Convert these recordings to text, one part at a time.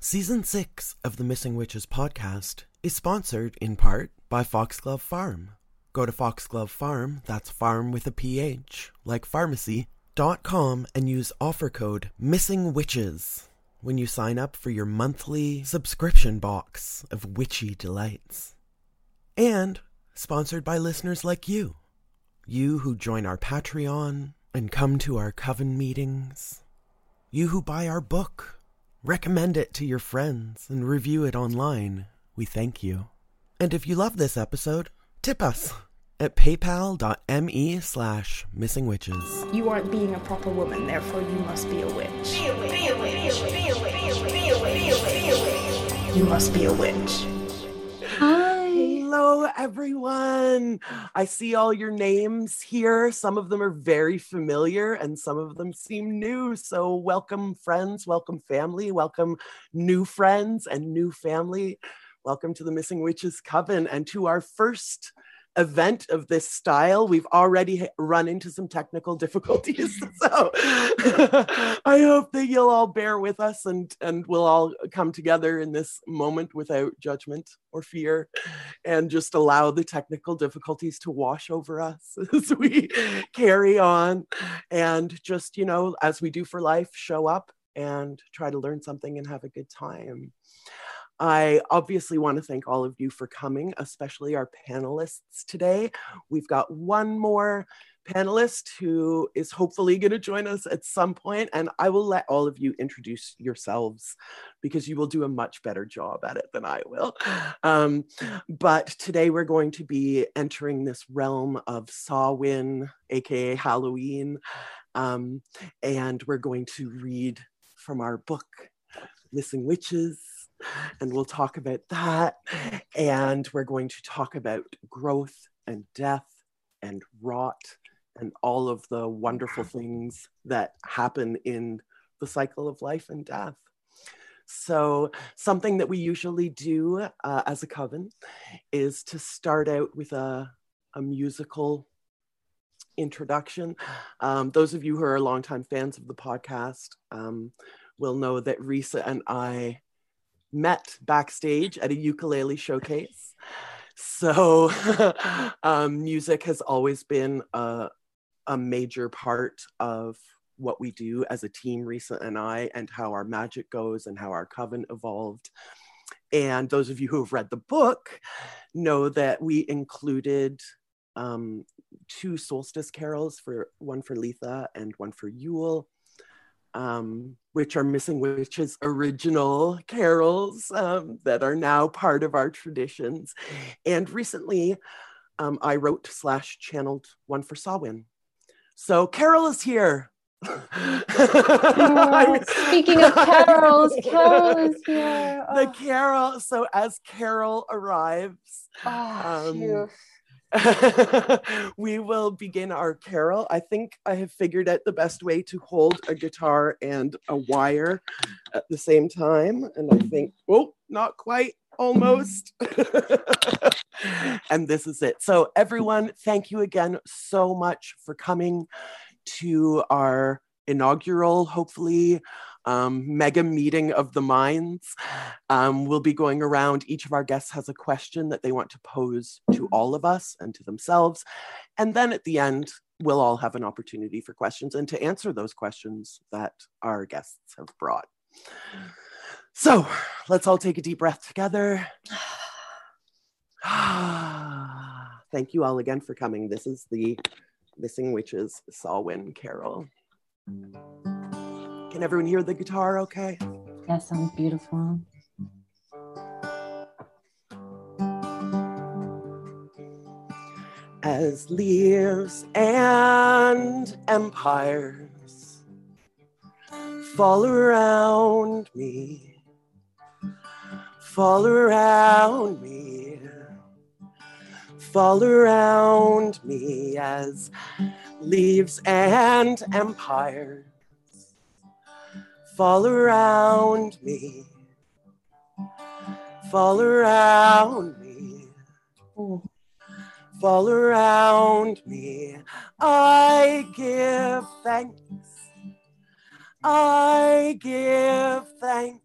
Season 6 of the Missing Witches podcast is sponsored in part by Foxglove Farm. Go to Foxglove Farm, that's farm with a PH, like pharmacy, dot com and use offer code Missing Witches when you sign up for your monthly subscription box of witchy delights. And sponsored by listeners like you. You who join our Patreon and come to our coven meetings. You who buy our book Recommend it to your friends and review it online. We thank you. And if you love this episode, tip us at paypal.me slash missingwitches. You aren't being a proper woman, therefore you must be a witch. Be a witch. Be a witch. Be a witch. Be a witch. Be a witch. Be a witch. You must be a witch. Hello, everyone. I see all your names here. Some of them are very familiar and some of them seem new. So, welcome, friends. Welcome, family. Welcome, new friends and new family. Welcome to the Missing Witches Coven and to our first event of this style. We've already run into some technical difficulties. So I hope that you'll all bear with us and, and we'll all come together in this moment without judgment or fear and just allow the technical difficulties to wash over us as we carry on and just, you know, as we do for life, show up and try to learn something and have a good time. I obviously want to thank all of you for coming, especially our panelists today. We've got one more panelist who is hopefully going to join us at some point, and I will let all of you introduce yourselves because you will do a much better job at it than I will. Um, but today we're going to be entering this realm of Samhain, aka Halloween, um, and we're going to read from our book, Missing Witches and we'll talk about that. And we're going to talk about growth and death and rot and all of the wonderful things that happen in the cycle of life and death. So, something that we usually do uh, as a coven is to start out with a, a musical introduction. Um, those of you who are longtime fans of the podcast um, will know that Risa and I met backstage at a ukulele showcase. So, um, music has always been a, a major part of what we do as a team, Risa and I, and how our magic goes and how our coven evolved. And those of you who have read the book know that we included um, two solstice carols for one for Litha and one for Yule um, which are Missing Witches original carols um, that are now part of our traditions. And recently, um, I wrote slash channeled one for Samhain. So Carol is here. Oh, speaking of carols, Carol is here. The Oh, Carol. So as Carol arrives, oh, um. we will begin our carol. I think I have figured out the best way to hold a guitar and a wire at the same time. And I think, oh, not quite, almost. and this is it. So, everyone, thank you again so much for coming to our inaugural, hopefully, um, mega meeting of the minds. Um, we'll be going around. Each of our guests has a question that they want to pose to all of us and to themselves. And then at the end, we'll all have an opportunity for questions and to answer those questions that our guests have brought. So let's all take a deep breath together. Thank you all again for coming. This is the Missing Witches Samhain Carol. Can everyone hear the guitar okay? That sounds beautiful. As leaves and empires fall around me, fall around me, fall around me as leaves and empires fall around me, fall around me, fall around me. I give thanks, I give thanks,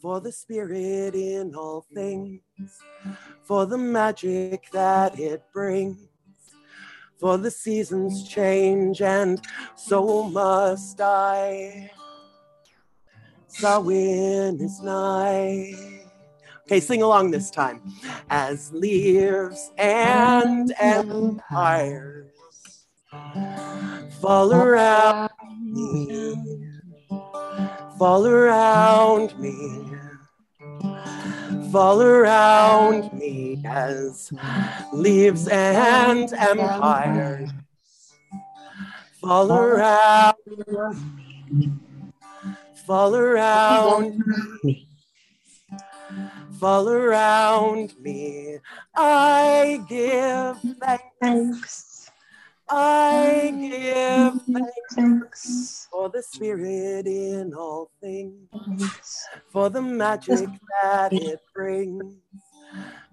for the spirit in all things, for the magic that it brings. For the seasons change, and so must I. Samhain is nigh. Okay, sing along this time. As leaves and empires fall around me, fall around me, fall around me as leaves and empires fall around, fall around me fall around me. I give thanks. I give thanks Thanks. for the spirit in all things, for the magic that it brings.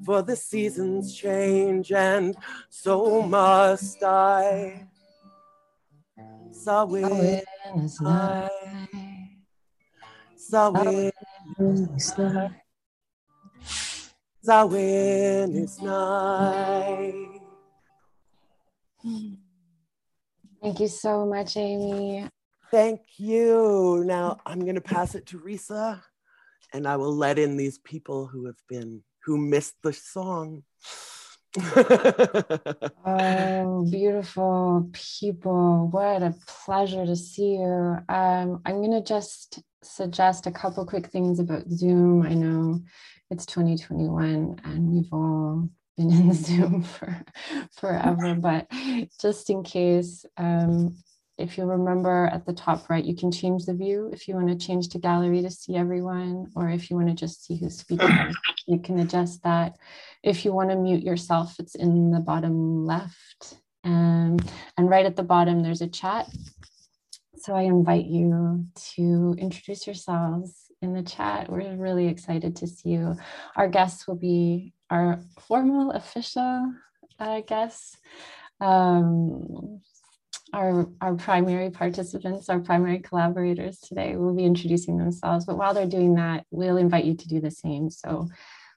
For the seasons change, and so must I. Samhain, Awareness night. Samhain, Awareness night. Samhain is night. Thank you so much, Amy. Thank you. Now I'm going to pass it to Risa, and I will let in these people who have been who missed the song. Oh, beautiful people. What a pleasure to see you. Um, I'm going to just suggest a couple quick things about Zoom. I know it's 2021 and we've all been in Zoom for forever, but just in case, um, if you remember at the top right, you can change the view if you want to change to gallery to see everyone, or if you want to just see who's speaking, you can adjust that. If you want to mute yourself, it's in the bottom left. Um, and right at the bottom, there's a chat. So I invite you to introduce yourselves in the chat. We're really excited to see you. Our guests will be our formal, official uh, guests. Um, our, our primary participants, our primary collaborators today will be introducing themselves. But while they're doing that, we'll invite you to do the same. So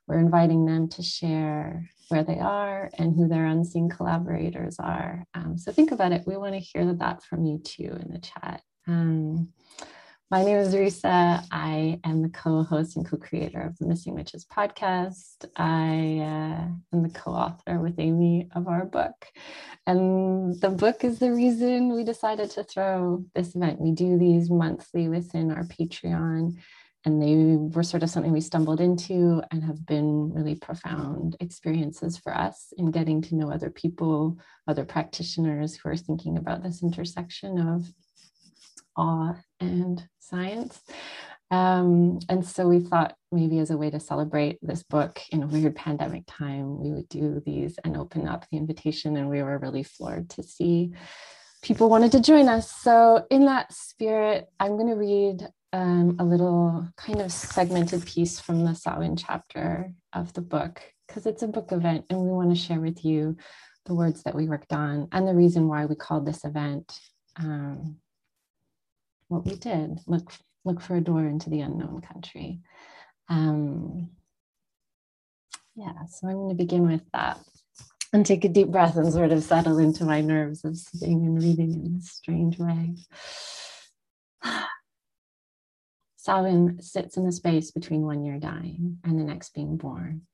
we're inviting them to share where they are and who their unseen collaborators are. Um, so think about it. We want to hear that from you too in the chat. Um, my name is Risa. I am the co host and co creator of the Missing Witches podcast. I uh, am the co author with Amy of our book. And the book is the reason we decided to throw this event. We do these monthly within our Patreon, and they were sort of something we stumbled into and have been really profound experiences for us in getting to know other people, other practitioners who are thinking about this intersection of awe and science. Um, and so we thought maybe as a way to celebrate this book in a weird pandemic time, we would do these and open up the invitation. And we were really floored to see people wanted to join us. So, in that spirit, I'm going to read um, a little kind of segmented piece from the Samhain chapter of the book because it's a book event and we want to share with you the words that we worked on and the reason why we called this event um, what we did look look for a door into the unknown country um, yeah so i'm going to begin with that and take a deep breath and sort of settle into my nerves of sitting and reading in this strange way Samhain sits in the space between one year dying and the next being born.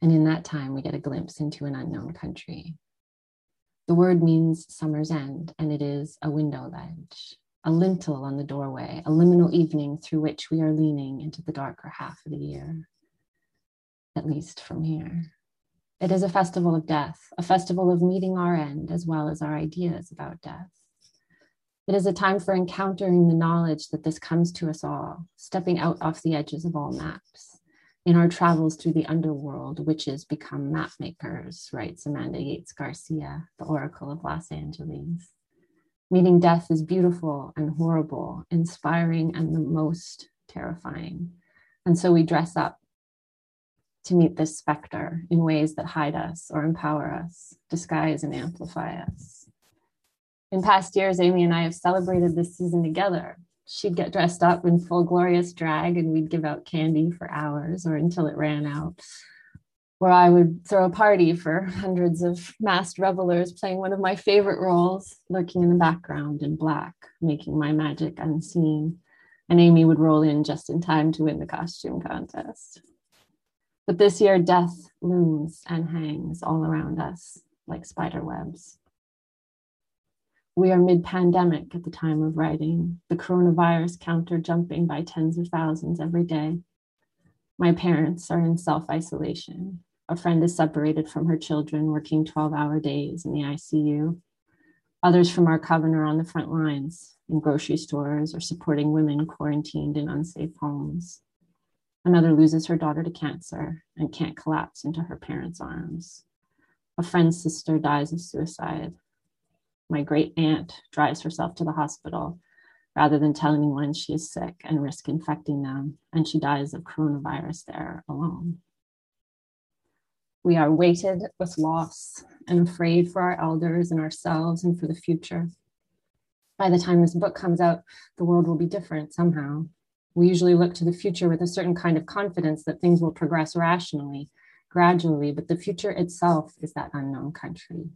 And in that time, we get a glimpse into an unknown country. The word means summer's end, and it is a window ledge, a lintel on the doorway, a liminal evening through which we are leaning into the darker half of the year, at least from here. It is a festival of death, a festival of meeting our end as well as our ideas about death. It is a time for encountering the knowledge that this comes to us all, stepping out off the edges of all maps. In our travels through the underworld, witches become map makers, writes Amanda Yates Garcia, the Oracle of Los Angeles. Meeting death is beautiful and horrible, inspiring and the most terrifying. And so we dress up to meet this specter in ways that hide us or empower us, disguise and amplify us. In past years, Amy and I have celebrated this season together, She'd get dressed up in full glorious drag and we'd give out candy for hours or until it ran out. Or I would throw a party for hundreds of masked revelers playing one of my favorite roles, lurking in the background in black, making my magic unseen. And Amy would roll in just in time to win the costume contest. But this year, death looms and hangs all around us like spider webs. We are mid pandemic at the time of writing, the coronavirus counter jumping by tens of thousands every day. My parents are in self isolation. A friend is separated from her children, working 12 hour days in the ICU. Others from our coven are on the front lines in grocery stores or supporting women quarantined in unsafe homes. Another loses her daughter to cancer and can't collapse into her parents' arms. A friend's sister dies of suicide my great aunt drives herself to the hospital rather than tell anyone she is sick and risk infecting them, and she dies of coronavirus there alone. We are weighted with loss and afraid for our elders and ourselves and for the future. By the time this book comes out, the world will be different somehow. We usually look to the future with a certain kind of confidence that things will progress rationally, gradually, but the future itself is that unknown country.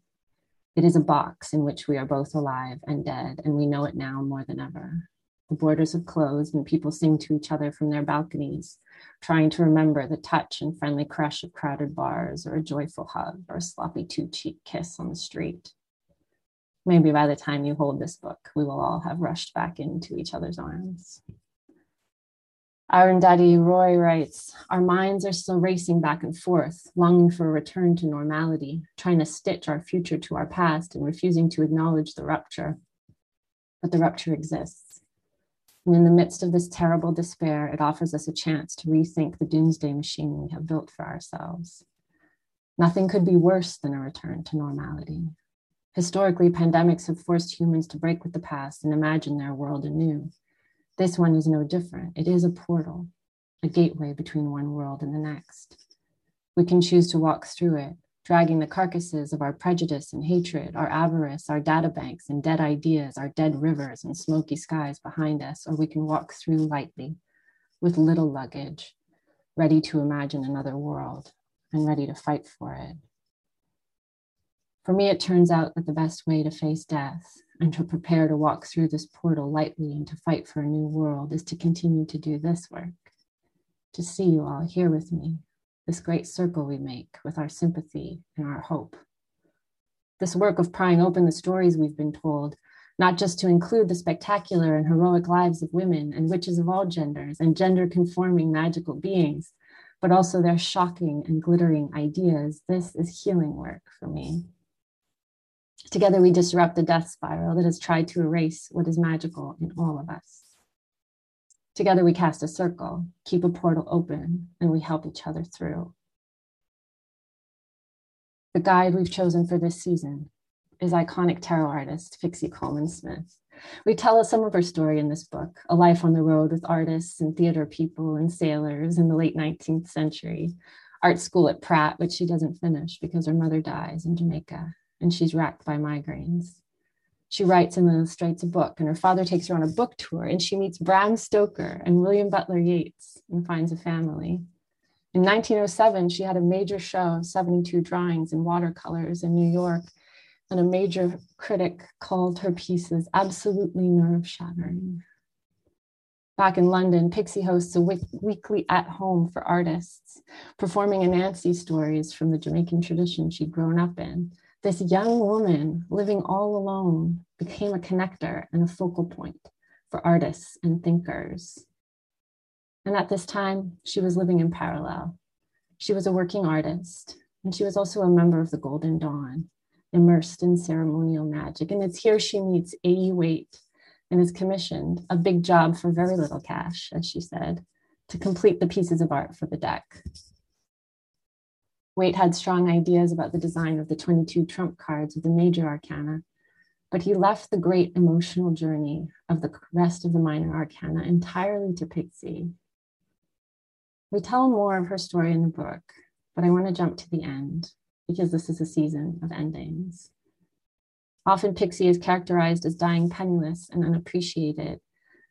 It is a box in which we are both alive and dead, and we know it now more than ever. The borders have closed, and people sing to each other from their balconies, trying to remember the touch and friendly crush of crowded bars, or a joyful hug, or a sloppy two cheek kiss on the street. Maybe by the time you hold this book, we will all have rushed back into each other's arms. Arundhati Roy writes Our minds are still racing back and forth, longing for a return to normality, trying to stitch our future to our past and refusing to acknowledge the rupture. But the rupture exists. And in the midst of this terrible despair, it offers us a chance to rethink the doomsday machine we have built for ourselves. Nothing could be worse than a return to normality. Historically, pandemics have forced humans to break with the past and imagine their world anew. This one is no different. It is a portal, a gateway between one world and the next. We can choose to walk through it, dragging the carcasses of our prejudice and hatred, our avarice, our data banks and dead ideas, our dead rivers and smoky skies behind us, or we can walk through lightly with little luggage, ready to imagine another world and ready to fight for it. For me, it turns out that the best way to face death and to prepare to walk through this portal lightly and to fight for a new world is to continue to do this work, to see you all here with me, this great circle we make with our sympathy and our hope. This work of prying open the stories we've been told, not just to include the spectacular and heroic lives of women and witches of all genders and gender conforming magical beings, but also their shocking and glittering ideas. This is healing work for me. Together, we disrupt the death spiral that has tried to erase what is magical in all of us. Together, we cast a circle, keep a portal open, and we help each other through. The guide we've chosen for this season is iconic tarot artist Pixie Colman Smith. We tell some of her story in this book, a life on the road with artists and theater people and sailors in the late 19th century, art school at Pratt, which she doesn't finish because her mother dies in Jamaica, and she's racked by migraines. She writes and illustrates a book, and her father takes her on a book tour, and she meets Bram Stoker and William Butler Yeats and finds a family. In 1907, she had a major show of 72 drawings in watercolors in New York, and a major critic called her pieces absolutely nerve shattering. Back in London, Pixie hosts a weekly at home for artists, performing Anansi stories from the Jamaican tradition she'd grown up in this young woman living all alone became a connector and a focal point for artists and thinkers. And at this time, she was living in parallel. She was a working artist, and she was also a member of the Golden Dawn, immersed in ceremonial magic. And it's here she meets A.E. Waite and is commissioned a big job for very little cash, as she said, to complete the pieces of art for the deck. Waite had strong ideas about the design of the 22 trump cards of the major arcana, but he left the great emotional journey of the rest of the minor arcana entirely to Pixie. We tell more of her story in the book, but I want to jump to the end because this is a season of endings. Often Pixie is characterized as dying penniless and unappreciated,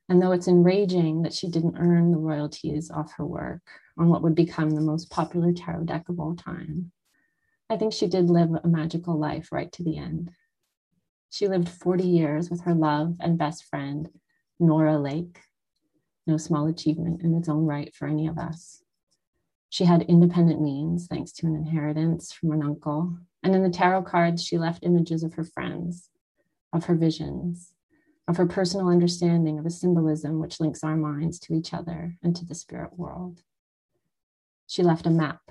And though it's enraging that she didn't earn the royalties off her work on what would become the most popular tarot deck of all time, I think she did live a magical life right to the end. She lived 40 years with her love and best friend, Nora Lake. No small achievement in its own right for any of us. She had independent means thanks to an inheritance from an uncle. And in the tarot cards, she left images of her friends, of her visions, of her personal understanding of a symbolism which links our minds to each other and to the spirit world. She left a map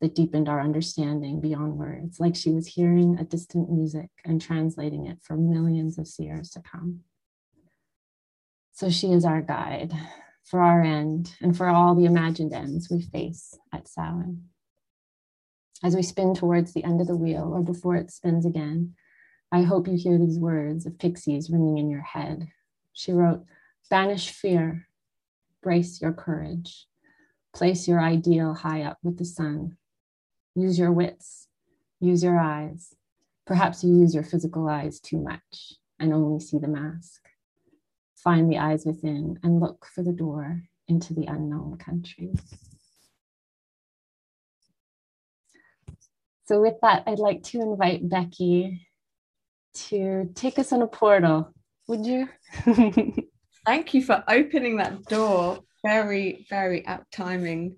that deepened our understanding beyond words, like she was hearing a distant music and translating it for millions of seers to come. So she is our guide for our end and for all the imagined ends we face at Samhain. As we spin towards the end of the wheel or before it spins again, I hope you hear these words of Pixies ringing in your head. She wrote, Banish fear, brace your courage, place your ideal high up with the sun, Use your wits, use your eyes. Perhaps you use your physical eyes too much and only see the mask. Find the eyes within and look for the door into the unknown country. So, with that, I'd like to invite Becky to take us on a portal. Would you? Thank you for opening that door. Very, very apt timing.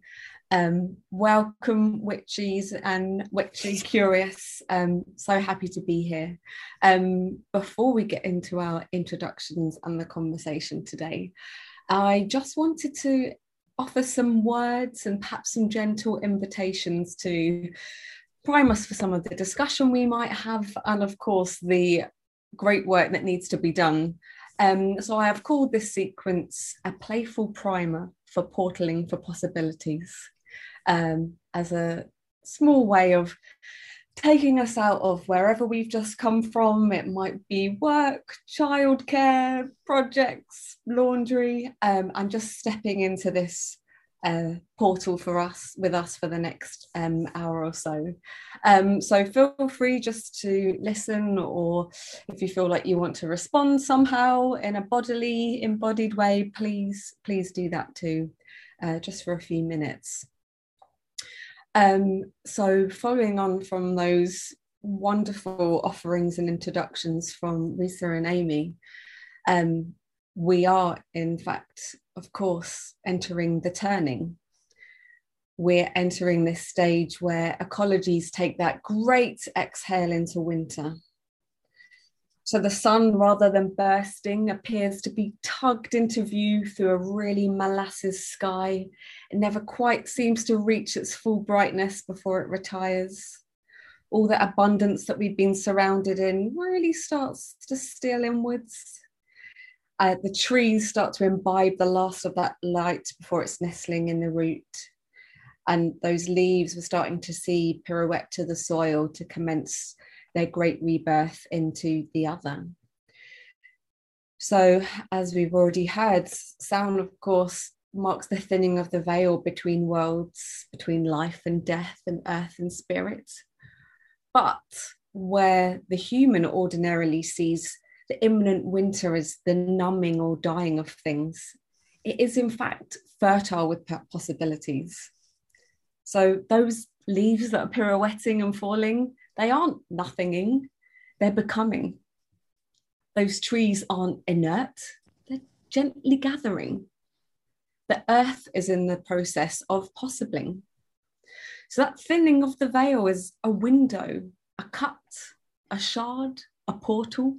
Um, welcome, witches and witchy curious. Um, so happy to be here. Um, before we get into our introductions and the conversation today, I just wanted to offer some words and perhaps some gentle invitations to prime us for some of the discussion we might have, and of course, the great work that needs to be done. Um, so I have called this sequence a playful primer for portaling for possibilities um, as a small way of taking us out of wherever we've just come from. It might be work, childcare, projects, laundry, um, and just stepping into this uh, portal for us with us for the next um, hour or so. Um, so feel free just to listen, or if you feel like you want to respond somehow in a bodily, embodied way, please please do that too, uh, just for a few minutes. Um, so, following on from those wonderful offerings and introductions from Lisa and Amy, um, we are, in fact, of course, entering the turning. We're entering this stage where ecologies take that great exhale into winter so the sun, rather than bursting, appears to be tugged into view through a really molasses sky. It never quite seems to reach its full brightness before it retires. All that abundance that we've been surrounded in really starts to steal inwards. Uh, the trees start to imbibe the last of that light before it's nestling in the root. And those leaves we're starting to see pirouette to the soil to commence their great rebirth into the other. So, as we've already heard, Samhain, of course, marks the thinning of the veil between worlds, between life and death, and earth and spirit. But where the human ordinarily sees the imminent winter as the numbing or dying of things, it is in fact fertile with possibilities. So, those leaves that are pirouetting and falling, they aren't nothinging, they're becoming. Those trees aren't inert, they're gently gathering. The earth is in the process of possibling. So that thinning of the veil is a window, a cut, a shard, a portal,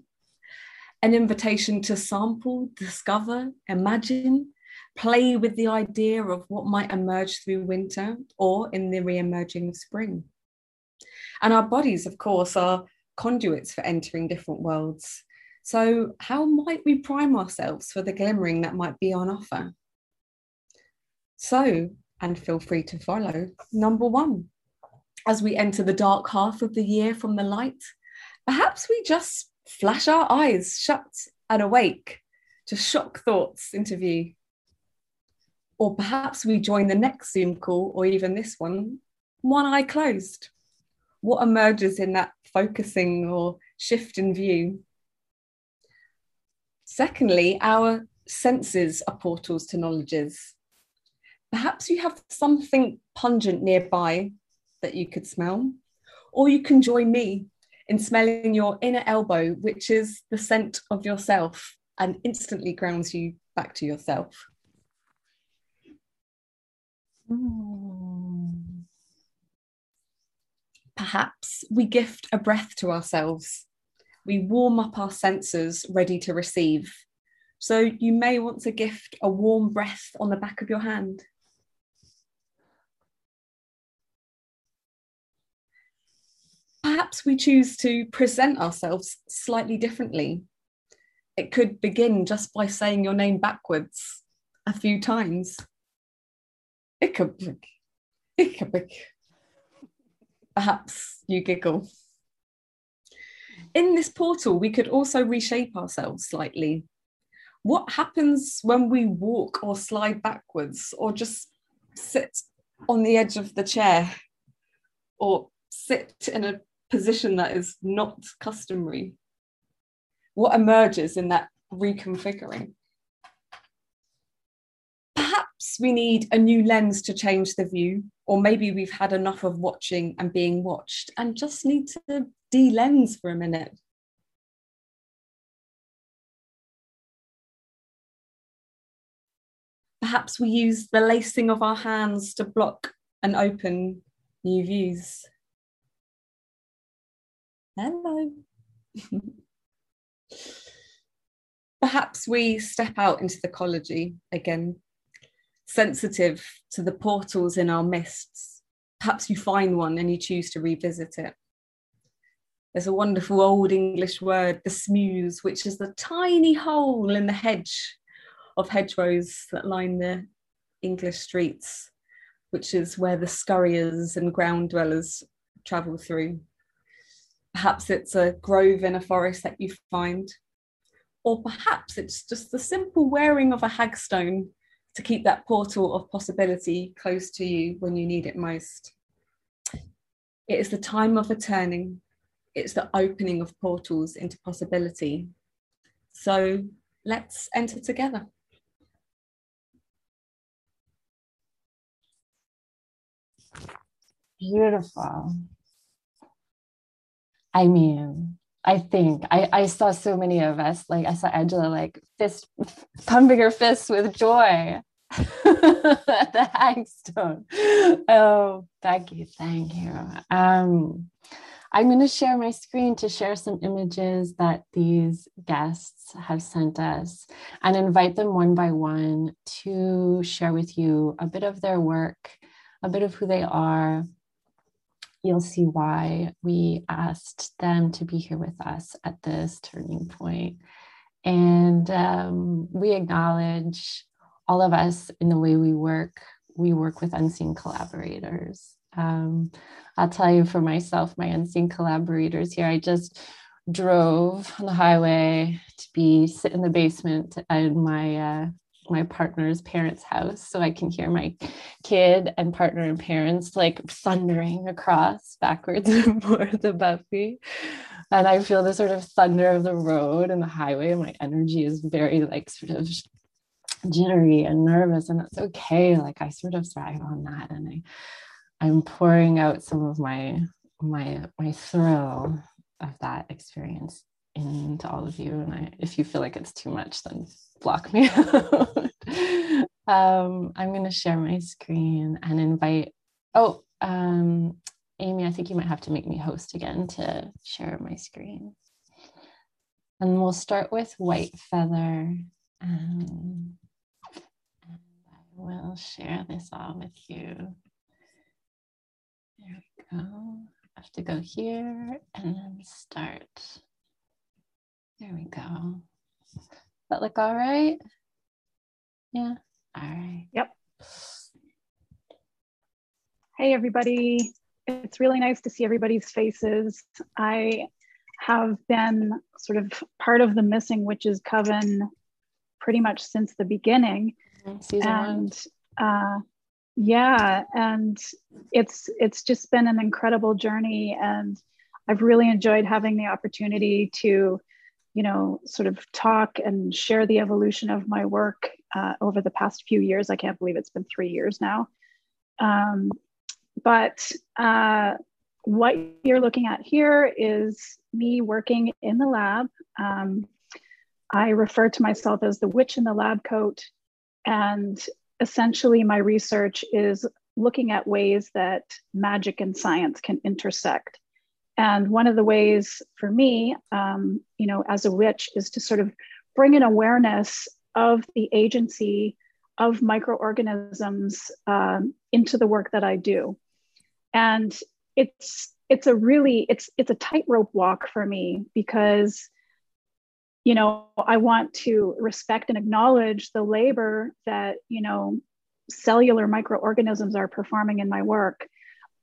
an invitation to sample, discover, imagine, play with the idea of what might emerge through winter or in the re emerging of spring. And our bodies, of course, are conduits for entering different worlds. So, how might we prime ourselves for the glimmering that might be on offer? So, and feel free to follow. Number one, as we enter the dark half of the year from the light, perhaps we just flash our eyes shut and awake to shock thoughts into view. Or perhaps we join the next Zoom call or even this one, one eye closed what emerges in that focusing or shift in view. Secondly, our senses are portals to knowledges. Perhaps you have something pungent nearby that you could smell, or you can join me in smelling your inner elbow, which is the scent of yourself and instantly grounds you back to yourself. Hmm. Perhaps we gift a breath to ourselves. We warm up our senses ready to receive. So you may want to gift a warm breath on the back of your hand. Perhaps we choose to present ourselves slightly differently. It could begin just by saying your name backwards a few times. Ichabig, Ichabig. Perhaps you giggle. In this portal, we could also reshape ourselves slightly. What happens when we walk or slide backwards or just sit on the edge of the chair or sit in a position that is not customary? What emerges in that reconfiguring? Perhaps we need a new lens to change the view, or maybe we've had enough of watching and being watched and just need to de lens for a minute. Perhaps we use the lacing of our hands to block and open new views. Hello. Perhaps we step out into the ecology again, sensitive to the portals in our mists. Perhaps you find one and you choose to revisit it. There's a wonderful old English word, the smeuse, which is the tiny hole in the hedge of hedgerows that line the English streets, which is where the scurriers and ground dwellers travel through. Perhaps it's a grove in a forest that you find, or perhaps it's just the simple wearing of a hagstone to keep that portal of possibility close to you when you need it most. It is the time of a turning, it's the opening of portals into possibility. So let's enter together. Beautiful. I mean, I think I, I saw so many of us, like I saw Angela like fist pumping her fists with joy at the hagstone. Oh, thank you, thank you. Um, I'm going to share my screen to share some images that these guests have sent us and invite them one by one to share with you a bit of their work, a bit of who they are, you'll see why we asked them to be here with us at this turning point. And um, we acknowledge all of us in the way we work. We work with unseen collaborators. Um, I'll tell you for myself, my unseen collaborators here, I just drove on the highway to be sit in the basement in my uh, my partner's parents' house so I can hear my kid and partner and parents like thundering across backwards and forth above me. And I feel the sort of thunder of the road and the highway, and my energy is very like sort of jittery and nervous, and that's okay. Like I sort of thrive on that, and I I'm pouring out some of my my my thrill of that experience into all of you. And I, if you feel like it's too much, then block me out. um, I'm going to share my screen and invite. Oh, um, Amy, I think you might have to make me host again to share my screen. And we'll start with White Feather. Um, and I will share this all with you. There we go. I have to go here and then start. There we go. That look all right? Yeah. All right. Yep. Hey, everybody. It's really nice to see everybody's faces. I have been sort of part of the Missing Witches Coven pretty much since the beginning. Mm-hmm. Season and uh, yeah, and it's it's just been an incredible journey, and I've really enjoyed having the opportunity to you know, sort of talk and share the evolution of my work uh, over the past few years. I can't believe it's been three years now. Um, but uh, what you're looking at here is me working in the lab. Um, I refer to myself as the witch in the lab coat. And essentially, my research is looking at ways that magic and science can intersect. And one of the ways for me, um, you know, as a witch, is to sort of bring an awareness of the agency of microorganisms um, into the work that I do. And it's it's a really it's it's a tightrope walk for me because you know I want to respect and acknowledge the labor that you know cellular microorganisms are performing in my work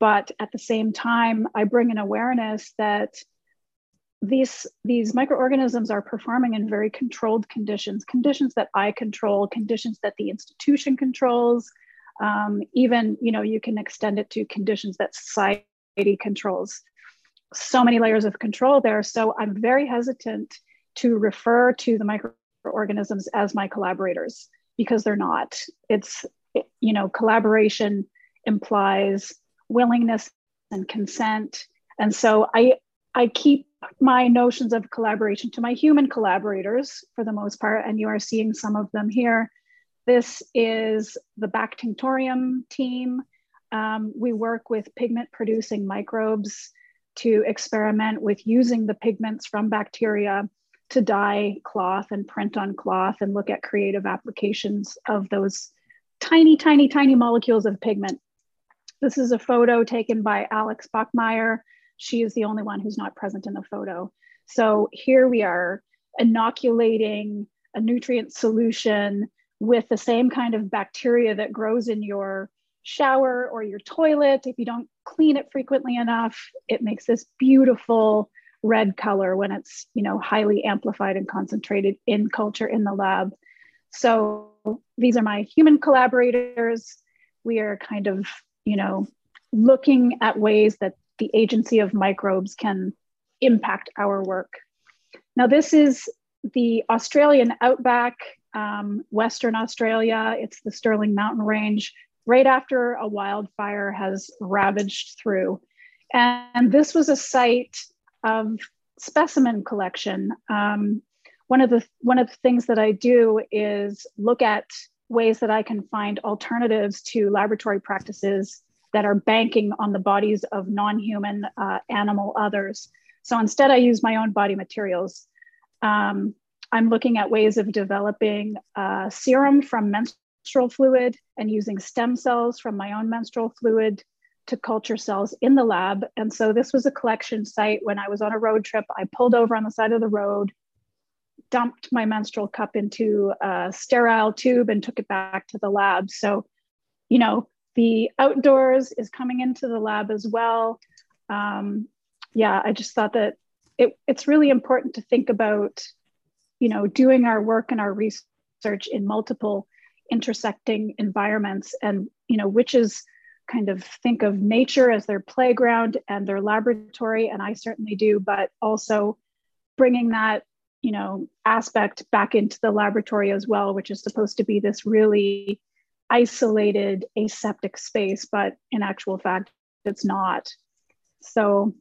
but at the same time i bring an awareness that these these microorganisms are performing in very controlled conditions conditions that i control conditions that the institution controls. Um, even you know you can extend it to conditions that society controls. So many layers of control there. So i'm very hesitant to refer to the microorganisms as my collaborators because they're not. It's you know collaboration implies willingness and consent. And so I, I keep my notions of collaboration to my human collaborators for the most part, and you are seeing some of them here. This is the Bactinctorium team. Um, we work with pigment producing microbes to experiment with using the pigments from bacteria to dye cloth and print on cloth and look at creative applications of those tiny, tiny, tiny molecules of pigment this is a photo taken by Alex Bachmeyer. She is the only one who's not present in the photo. So here we are inoculating a nutrient solution with the same kind of bacteria that grows in your shower or your toilet. If you don't clean it frequently enough, it makes this beautiful red color when it's you know highly amplified and concentrated in culture in the lab. So these are my human collaborators. We are kind of you know, looking at ways that the agency of microbes can impact our work. Now, this is the Australian outback, um, Western Australia. It's the Stirling Mountain Range, right after a wildfire has ravaged through. And this was a site of specimen collection. Um, one of the one of the things that I do is look at ways that I can find alternatives to laboratory practices that are banking on the bodies of non human uh, animal others. So instead, I use my own body materials. Um, I'm looking at ways of developing uh, serum from menstrual fluid and using stem cells from my own menstrual fluid to culture cells in the lab. And so this was a collection site when I was on a road trip. I pulled over on the side of the road, dumped my menstrual cup into a sterile tube and took it back to the lab. So, you know, the outdoors is coming into the lab as well. Um, yeah, I just thought that it, it's really important to think about, you know, doing our work and our research in multiple intersecting environments and, you know, witches kind of think of nature as their playground and their laboratory, and I certainly do, but also bringing that you know aspect back into the laboratory as well which is supposed to be this really isolated aseptic space but in actual fact it's not. So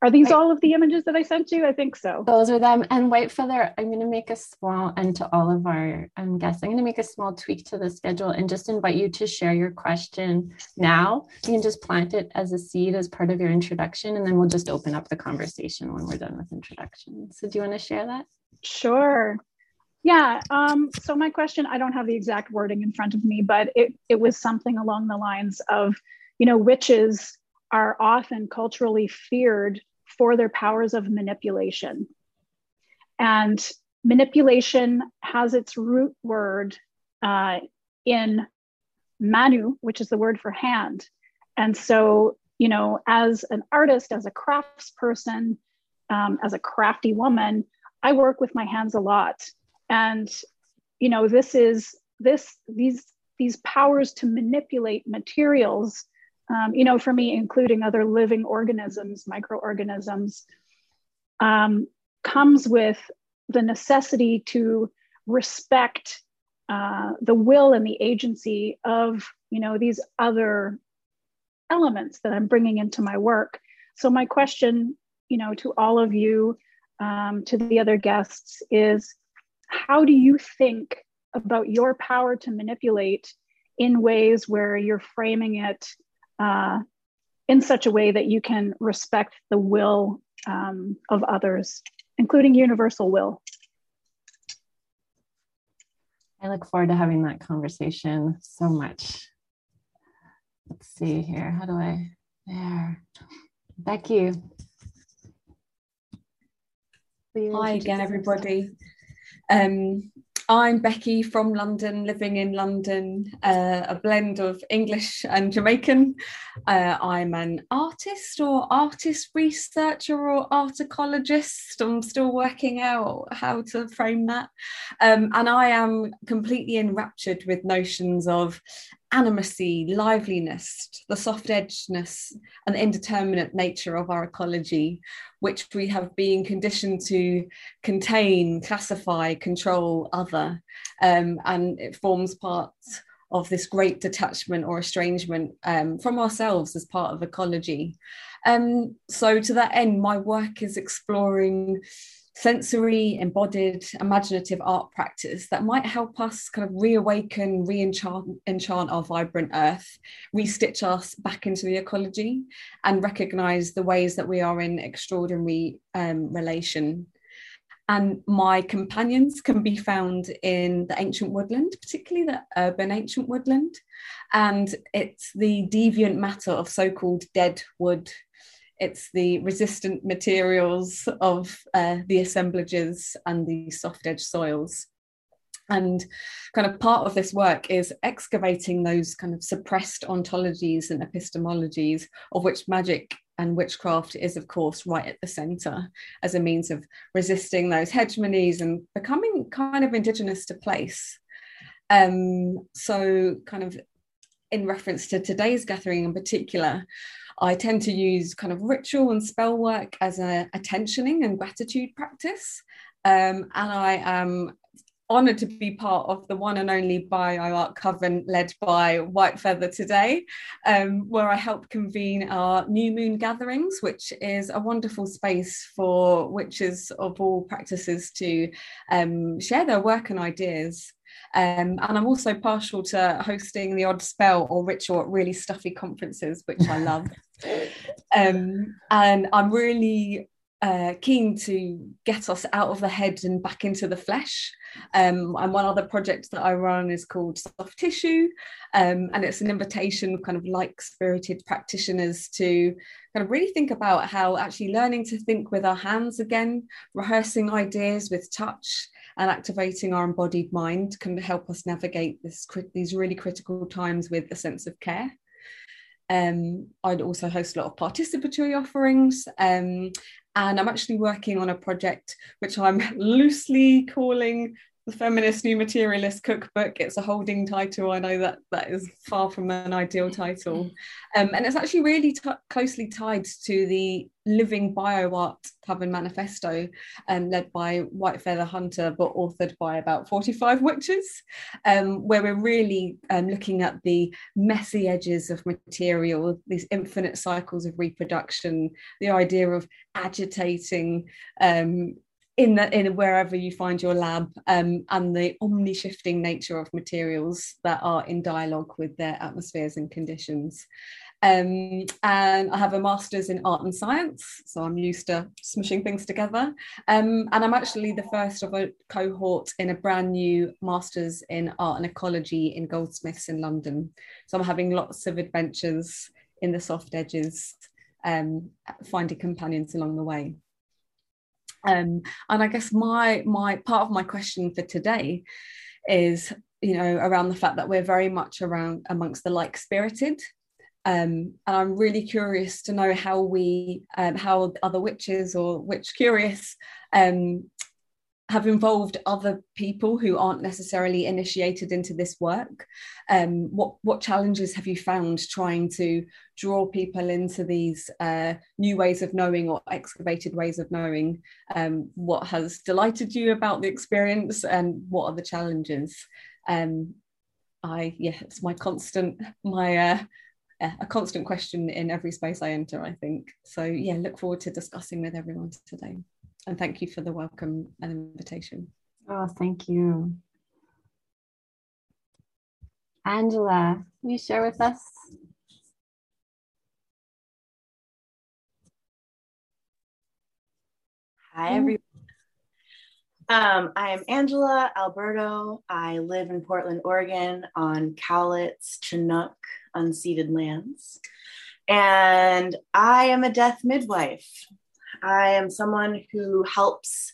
are these all of the images that I sent you? I think so. Those are them. And white feather, I'm going to make a small, end to all of our um, guests, I'm going to make a small tweak to the schedule and just invite you to share your question now. You can just plant it as a seed as part of your introduction, and then we'll just open up the conversation when we're done with introduction. So, do you want to share that? Sure. Yeah. Um, so, my question, I don't have the exact wording in front of me, but it, it was something along the lines of, you know, witches are often culturally feared for their powers of manipulation. And manipulation has its root word uh, in manu, which is the word for hand. And so, you know, as an artist, as a craftsperson, um, as a crafty woman, I work with my hands a lot. And, you know, this is this, these, these powers to manipulate materials um, you know, for me, including other living organisms, microorganisms, um, comes with the necessity to respect uh, the will and the agency of you know these other elements that I'm bringing into my work. So my question, you know, to all of you, um, to the other guests, is how do you think about your power to manipulate in ways where you're framing it uh, in such a way that you can respect the will um, of others, including universal will? I look forward to having that conversation so much. Let's see here. How do I? There. Becky. You. Hi again, everybody. Um, I'm Becky from London, living in London, uh, a blend of English and Jamaican. Uh, I'm an artist or artist researcher or art ecologist. I'm still working out how to frame that. Um, and I am completely enraptured with notions of animacy, liveliness, the soft edgeness, and indeterminate nature of our ecology, which we have been conditioned to contain, classify, control, other. Um, and it forms part of this great detachment or estrangement um, from ourselves as part of ecology. Um, so, to that end, my work is exploring sensory, embodied, imaginative art practice that might help us kind of reawaken, re-enchant enchant our vibrant earth, restitch us back into the ecology, and recognize the ways that we are in extraordinary um, relation. And my companions can be found in the ancient woodland, particularly the urban ancient woodland. And it's the deviant matter of so called dead wood it's the resistant materials of uh, the assemblages and the soft edge soils. And kind of part of this work is excavating those kind of suppressed ontologies and epistemologies of which magic and witchcraft is, of course, right at the center as a means of resisting those hegemonies and becoming kind of indigenous to place. Um, so, kind of in reference to today's gathering in particular, I tend to use kind of ritual and spell work as a attentioning and gratitude practice. Um, and I am honoured to be part of the one and only Bio Art Coven led by White Feather today, um, where I help convene our New Moon gatherings, which is a wonderful space for witches of all practices to um, share their work and ideas. Um, and I'm also partial to hosting the odd spell or ritual at really stuffy conferences, which I love. um, and I'm really uh, keen to get us out of the head and back into the flesh. Um, and one other project that I run is called Soft Tissue, um, and it's an invitation, kind of like spirited practitioners, to kind of really think about how actually learning to think with our hands again, rehearsing ideas with touch, and activating our embodied mind can help us navigate this these really critical times with a sense of care. Um, I'd also host a lot of participatory offerings. Um, and I'm actually working on a project which I'm loosely calling the feminist new materialist cookbook. It's a holding title. I know that that is far from an ideal title. Um, and it's actually really t- closely tied to the living bio art coven manifesto um, led by white feather hunter but authored by about 45 witches um, where we're really um, looking at the messy edges of material these infinite cycles of reproduction the idea of agitating um, in the in wherever you find your lab um, and the omni-shifting nature of materials that are in dialogue with their atmospheres and conditions um, and I have a master's in art and science, so I'm used to smushing things together. Um, and I'm actually the first of a cohort in a brand new master's in art and ecology in Goldsmiths in London. So I'm having lots of adventures in the soft edges, um, finding companions along the way. Um, and I guess my my part of my question for today is you know around the fact that we're very much around amongst the like spirited um, and I'm really curious to know how we, um, how other witches or witch curious um, have involved other people who aren't necessarily initiated into this work. Um, what what challenges have you found trying to draw people into these uh, new ways of knowing or excavated ways of knowing? Um, what has delighted you about the experience, and what are the challenges? Um, I yeah, it's my constant my uh, a constant question in every space I enter. I think so. Yeah, look forward to discussing with everyone today and thank you for the welcome and invitation. Oh, thank you. Angela, will you share with us? Hi, everyone. Um, I am Angela Alberto. I live in Portland, Oregon on Cowlitz, Chinook, unceded lands. And I am a death midwife. I am someone who helps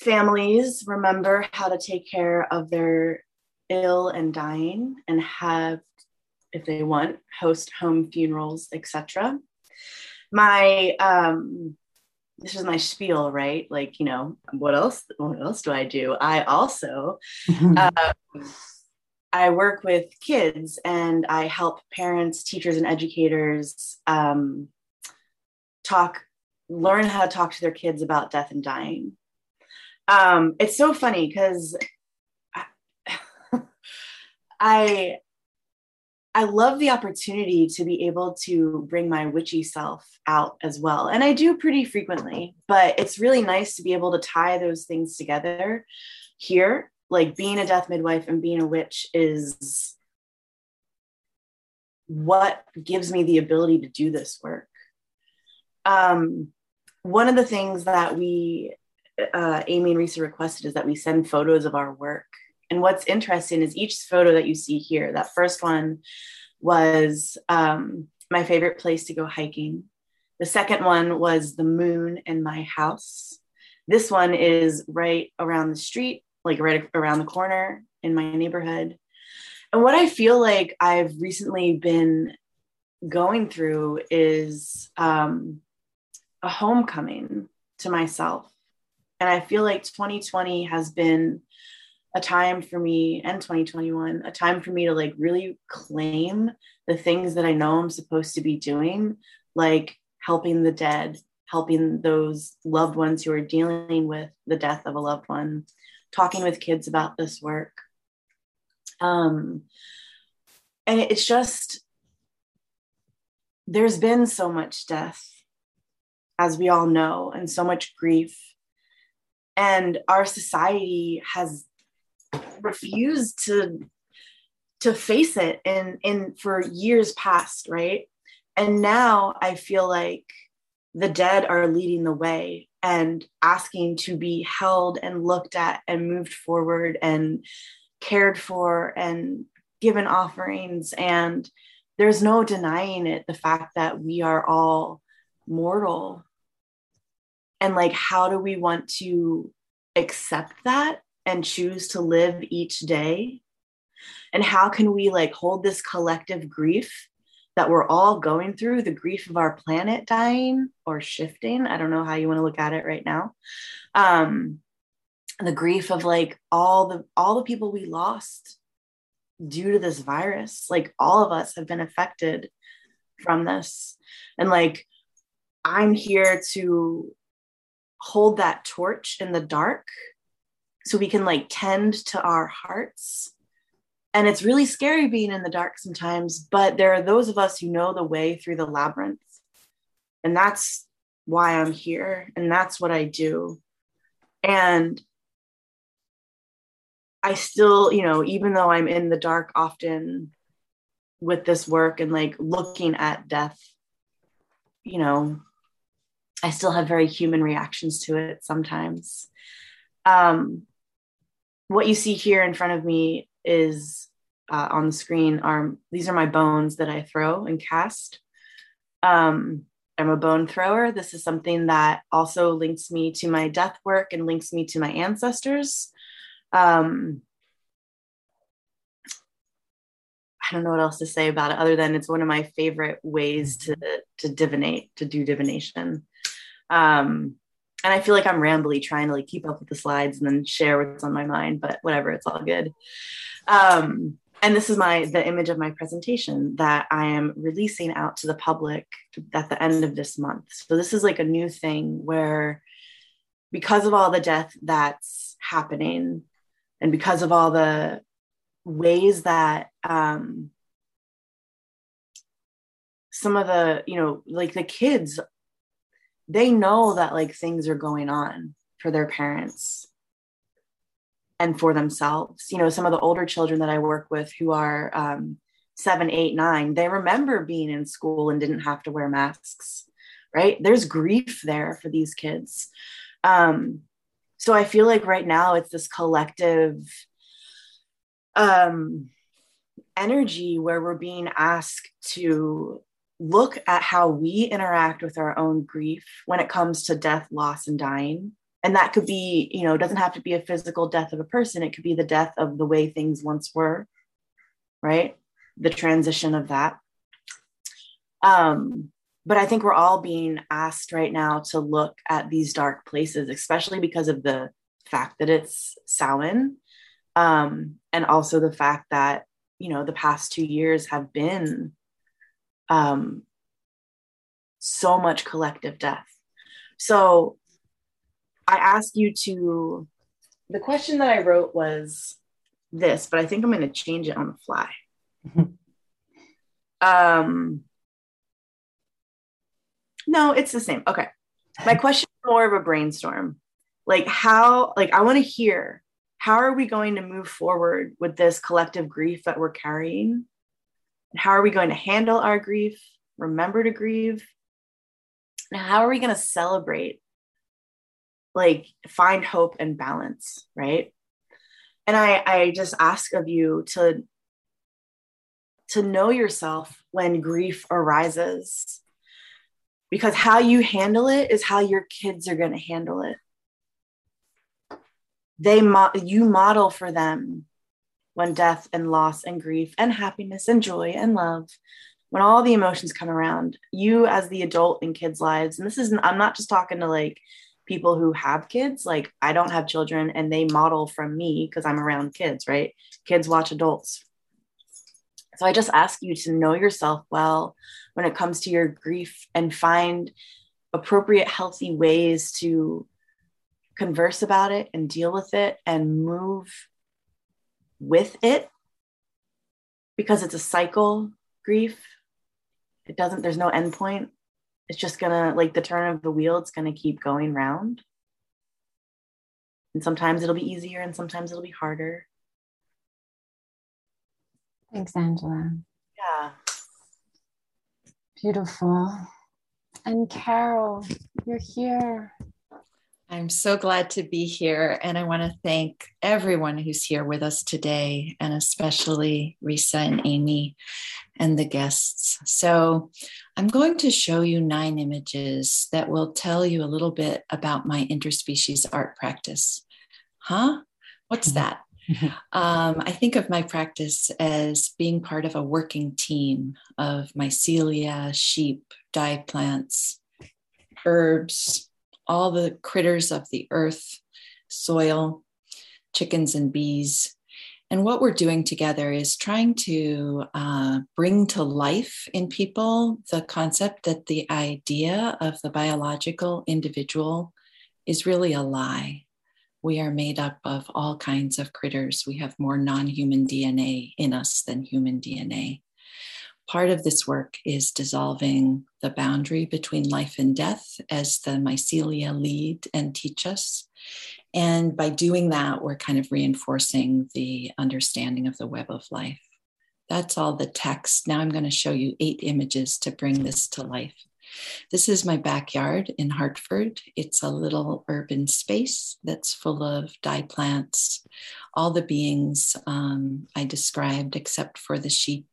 families remember how to take care of their ill and dying and have if they want host home funerals etc my um this is my spiel right? Like you know what else what else do i do? I also um, i work with kids and i help parents teachers and educators um, talk learn how to talk to their kids about death and dying. Um, it's so funny because I I love the opportunity to be able to bring my witchy self out as well. And I do pretty frequently, but it's really nice to be able to tie those things together here. Like being a death midwife and being a witch is what gives me the ability to do this work. Um, one of the things that we, uh, Amy and Risa requested is that we send photos of our work. And what's interesting is each photo that you see here, that first one was um, my favorite place to go hiking. The second one was the moon in my house. This one is right around the street, like right around the corner in my neighborhood. And what I feel like I've recently been going through is um, a homecoming to myself. And I feel like 2020 has been a time for me and 2021, a time for me to like really claim the things that I know I'm supposed to be doing, like helping the dead, helping those loved ones who are dealing with the death of a loved one, talking with kids about this work. Um, and it's just, there's been so much death as we all know, and so much grief. And our society has refused to to face it in in for years past, right? And now I feel like the dead are leading the way and asking to be held and looked at and moved forward and cared for and given offerings and there's no denying it the fact that we are all mortal and like how do we want to accept that and choose to live each day? And how can we like hold this collective grief that we're all going through the grief of our planet dying or shifting? I don't know how you want to look at it right now. Um the grief of like all the all the people we lost due to this virus. Like all of us have been affected from this. And like i'm here to hold that torch in the dark so we can like tend to our hearts. And it's really scary being in the dark sometimes, but there are those of us who know the way through the labyrinth. And that's why I'm here. And that's what I do. And I still, you know, even though I'm in the dark often with this work and like looking at death, you know, I still have very human reactions to it sometimes. Um, what you see here in front of me is uh, on the screen are these are my bones that I throw and cast. Um, I'm a bone thrower. This is something that also links me to my death work and links me to my ancestors. Um, I don't know what else to say about it other than it's one of my favorite ways to to divinate, to do divination. Um, and I feel like I'm rambly trying to like keep up with the slides and then share what's on my mind, but whatever, it's all good. Um, and this is my the image of my presentation that I am releasing out to the public at the end of this month. So this is like a new thing where because of all the death that's happening and because of all the ways that um, some of the you know like the kids they know that like things are going on for their parents and for themselves. You know some of the older children that i work with who are um, seven eight nine they remember being in school and didn't have to wear masks right? There's grief there for these kids. Um, so i feel like right now it's this collective um, energy where we're being asked to look at how we interact with our own grief when it comes to death, loss, and dying. And that could be, you know, it doesn't have to be a physical death of a person, it could be the death of the way things once were, right? The transition of that. Um, but I think we're all being asked right now to look at these dark places, especially because of the fact that it's Samhain, um, and also the fact that you know the past two years have been um, so much collective death. So I ask you to, the question that I wrote was this, but I think I'm going to change it on the fly. um, no, it's the same. Okay. My question is more of a brainstorm. Like, how, like, I want to hear how are we going to move forward with this collective grief that we're carrying? How are we going to handle our grief? Remember to grieve? Now, how are we going to celebrate? Like, find hope and balance, right? And I, I just ask of you to to know yourself when grief arises because how you handle it is how your kids are going to handle it they mo- you model for them when death and loss and grief and happiness and joy and love when all the emotions come around you as the adult in kids lives and this is i'm not just talking to like people who have kids like i don't have children and they model from me because i'm around kids right? Kids watch adults. So i just ask you to know yourself well when it comes to your grief and find appropriate healthy ways to converse about it and deal with it and move with it because it's a cycle grief it doesn't there's no end point it's just gonna like the turn of the wheel it's gonna keep going round and sometimes it'll be easier and sometimes it'll be harder Thanks, Angela. yeah Beautiful. And Carol, you're here. I'm so glad to be here. And I want to thank everyone who's here with us today, and especially Risa and Amy and the guests. So, I'm going to show you nine images that will tell you a little bit about my interspecies art practice. Huh? What's that? Um, I think of my practice as being part of a working team of mycelia, sheep, dye plants, herbs, all the critters of the earth, soil, chickens, and bees. And what we're doing together is trying to uh, bring to life in people the concept that the idea of the biological individual is really a lie. We are made up of all kinds of critters. We have more non human DNA in us than human DNA. Part of this work is dissolving the boundary between life and death as the mycelia lead and teach us. And by doing that, we're kind of reinforcing the understanding of the web of life. That's all the text. Now I'm going to show you eight images to bring this to life. This is my backyard in Hartford. It's a little urban space that's full of dye plants, all the beings um, I described, except for the sheep.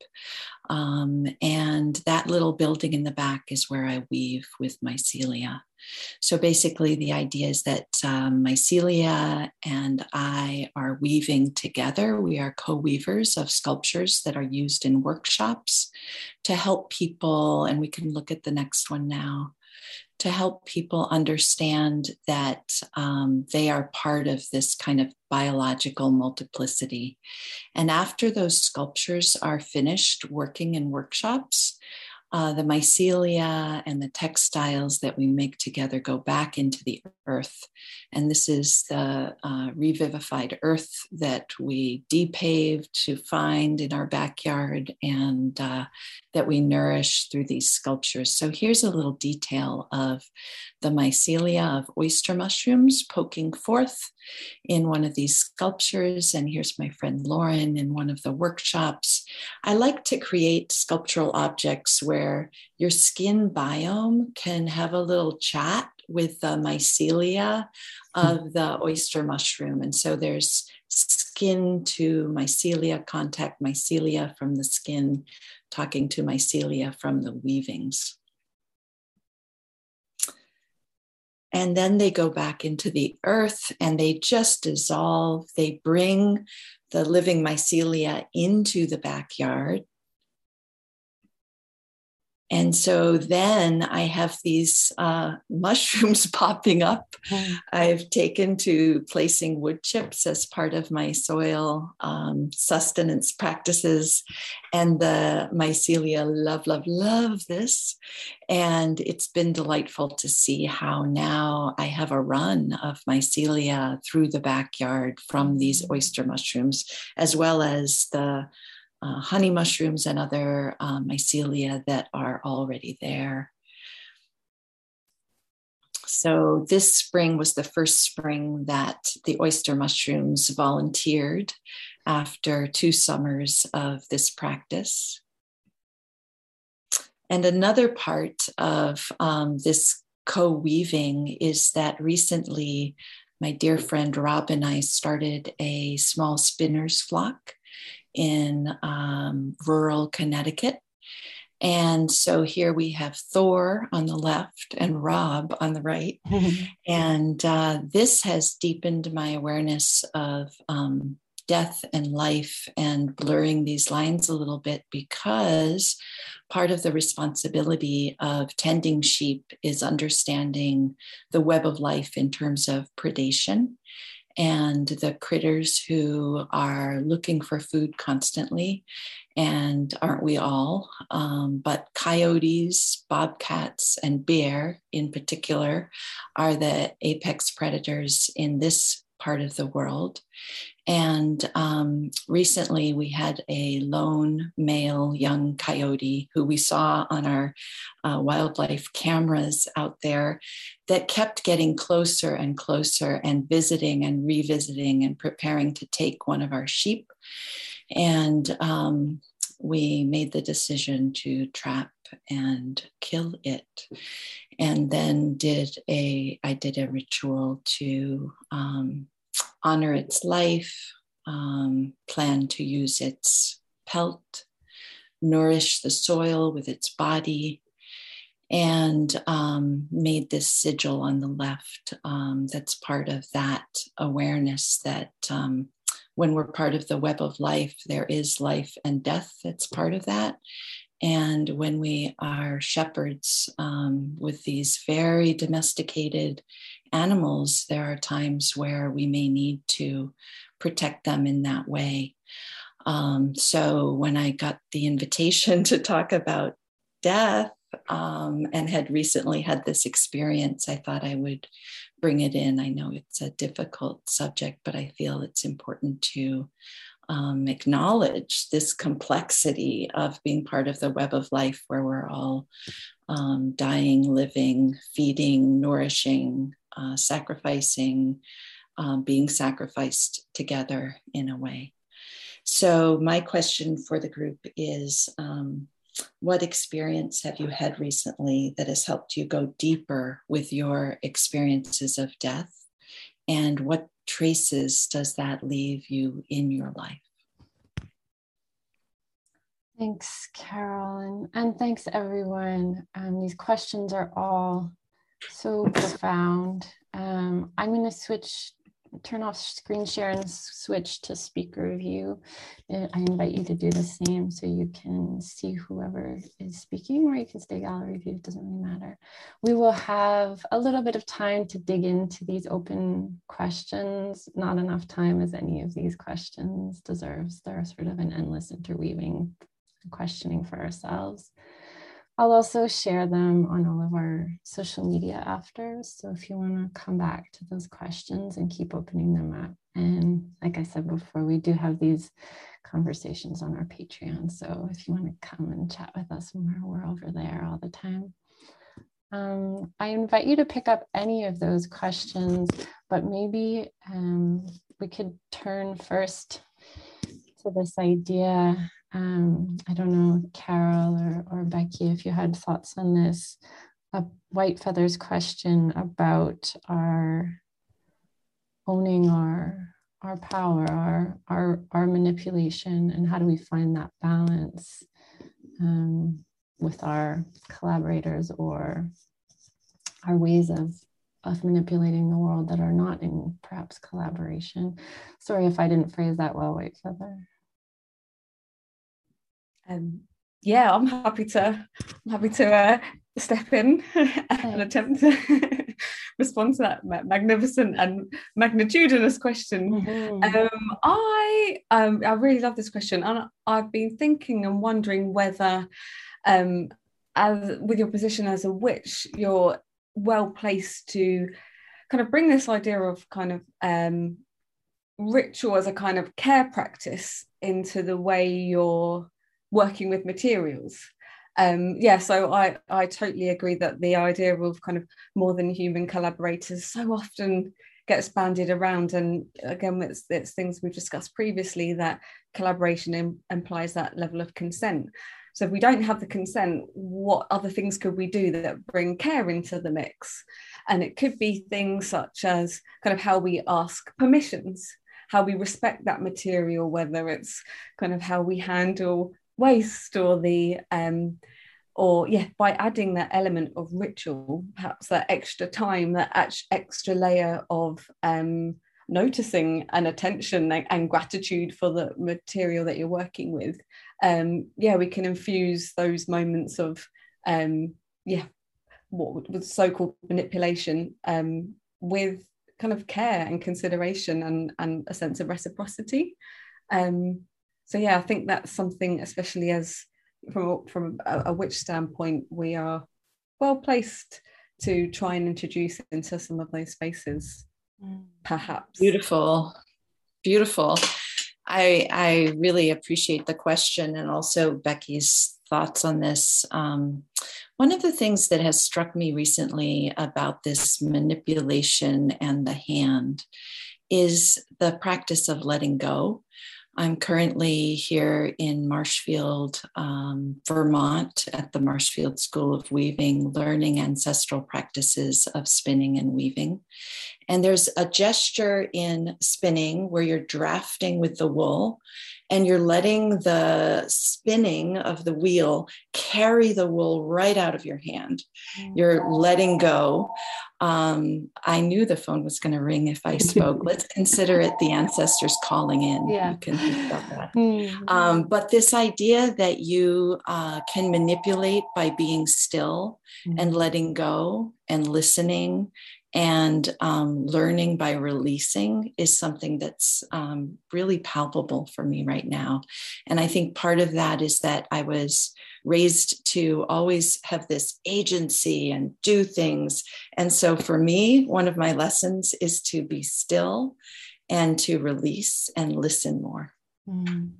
Um, and that little building in the back is where I weave with mycelia. So basically, the idea is that um, mycelia and I are weaving together. We are co weavers of sculptures that are used in workshops to help people. And we can look at the next one now to help people understand that um, they are part of this kind of biological multiplicity. And after those sculptures are finished working in workshops, uh, the mycelia and the textiles that we make together go back into the earth. And this is the uh, revivified earth that we depave to find in our backyard and uh, that we nourish through these sculptures. So here's a little detail of the mycelia of oyster mushrooms poking forth in one of these sculptures. And here's my friend Lauren in one of the workshops. I like to create sculptural objects where your skin biome can have a little chat with the mycelia of the oyster mushroom. And so there's skin to mycelia contact, mycelia from the skin, talking to mycelia from the weavings. And then they go back into the earth and they just dissolve. They bring the living mycelia into the backyard. And so then I have these uh, mushrooms popping up. Mm. I've taken to placing wood chips as part of my soil um, sustenance practices. And the mycelia love, love, love this. And it's been delightful to see how now I have a run of mycelia through the backyard from these mm. oyster mushrooms, as well as the uh, honey mushrooms and other um, mycelia that are already there. So, this spring was the first spring that the oyster mushrooms volunteered after two summers of this practice. And another part of um, this co weaving is that recently my dear friend Rob and I started a small spinners flock in um, rural Connecticut. And so here we have Thor on the left and Rob on the right. and uh, this has deepened my awareness of um, death and life and blurring these lines a little bit because part of the responsibility of tending sheep is understanding the web of life in terms of predation and the critters who are looking for food constantly. And aren't we all? Um, but coyotes, bobcats, and bear in particular are the apex predators in this part of the world. And um, recently we had a lone male young coyote who we saw on our uh, wildlife cameras out there that kept getting closer and closer and visiting and revisiting and preparing to take one of our sheep. And um, we made the decision to trap and kill it and then did a i did a ritual to um, honor its life, um, plan to use its pelt, nourish the soil with its body, and um, made this sigil on the left um, that's part of that awareness that um, when we're part of the web of life, there is life and death that's part of that. And when we are shepherds um, with these very domesticated animals, there are times where we may need to protect them in that way. Um, so when I got the invitation to talk about death um, and had recently had this experience, I thought I would bring it in. I know it's a difficult subject, but I feel it's important to um, acknowledge this complexity of being part of the web of life where we're all um, dying, living, feeding, nourishing, uh, sacrificing, um, being sacrificed together in a way. So, my question for the group is um, What experience have you had recently that has helped you go deeper with your experiences of death? And what traces does that leave you in your life? Thanks, Carol, and, and thanks everyone. Um, these questions are all so profound. Um, I'm going to switch turn off screen share and switch to speaker view. Uh, I invite you to do the same so you can see whoever is speaking, or you can stay gallery view, it doesn't really matter. We will have a little bit of time to dig into these open questions, not enough time as any of these questions deserves. They're sort of an endless interweaving questioning for ourselves. I'll also share them on all of our social media after. So if you want to come back to those questions and keep opening them up. And like I said before, we do have these conversations on our Patreon. So if you want to come and chat with us more, we're over there all the time. Um, I invite you to pick up any of those questions, but maybe um, we could turn first to this idea um, I don't know, Carol or, or Becky, if you had thoughts on this. A White Feather's question about our owning our our power, our our our manipulation, and how do we find that balance um, with our collaborators or our ways of of manipulating the world that are not in perhaps collaboration. Sorry if I didn't phrase that well, White Feather um, yeah, I'm happy to I'm happy to uh, step in and attempt to respond to that magnificent and magnitudinous question. Mm-hmm. Um, I um, I really love this question, and I've been thinking and wondering whether, um, as with your position as a witch, you're well placed to kind of bring this idea of kind of um, ritual as a kind of care practice into the way you're working with materials. Um, yeah, so I, I totally agree that the idea of kind of more than human collaborators so often gets bandied around. And again, it's, it's things we've discussed previously that collaboration Im- implies that level of consent. So if we don't have the consent, what other things could we do that bring care into the mix? And it could be things such as kind of how we ask permissions, how we respect that material, whether it's kind of how we handle waste or the um, or yeah by adding that element of ritual perhaps that extra time that extra layer of um, noticing and attention and, gratitude for the material that you're working with um, yeah we can infuse those moments of um, yeah what was so-called manipulation um, with kind of care and consideration and, and a sense of reciprocity. Um, so yeah i think that's something especially as from from a, a witch standpoint we are well placed to try and introduce into some of those spaces mm. perhaps. Beautiful. Beautiful. I i really appreciate the question and also becky's thoughts on this. Um, one of the things that has struck me recently about this manipulation and the hand is the practice of letting go I'm currently here in Marshfield, um, Vermont, at the Marshfield School of Weaving, learning ancestral practices of spinning and weaving. And there's a gesture in spinning where you're drafting with the wool and you're letting the spinning of the wheel carry the wool right out of your hand. You're letting go. Um, I knew the phone was going to ring if I spoke. Let's consider it the ancestors calling in. Yeah. You can think about that. Mm-hmm. Um, but this idea that you uh, can manipulate by being still mm-hmm. and letting go and listening and um, learning by releasing is something that's um, really palpable for me right now. And I think part of that is that I was raised to always have this agency and do things. And so for me, one of my lessons is to be still and to release and listen more. Mm.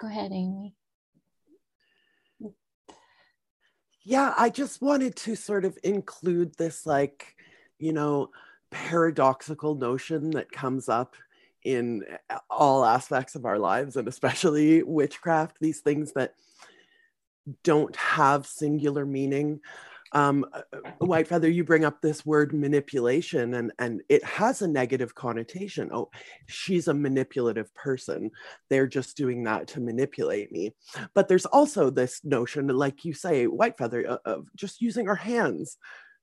Go ahead, Amy. Yeah, I just wanted to sort of include this, like, you know, paradoxical notion that comes up in uh, all aspects of our lives and especially witchcraft, these things that don't have singular meaning um, uh, uh, White Feather, you bring up this word manipulation, and and it has a negative connotation. Oh, she's a manipulative person. They're just doing that to manipulate me. But there's also this notion, like you say, White Feather, of just using our hands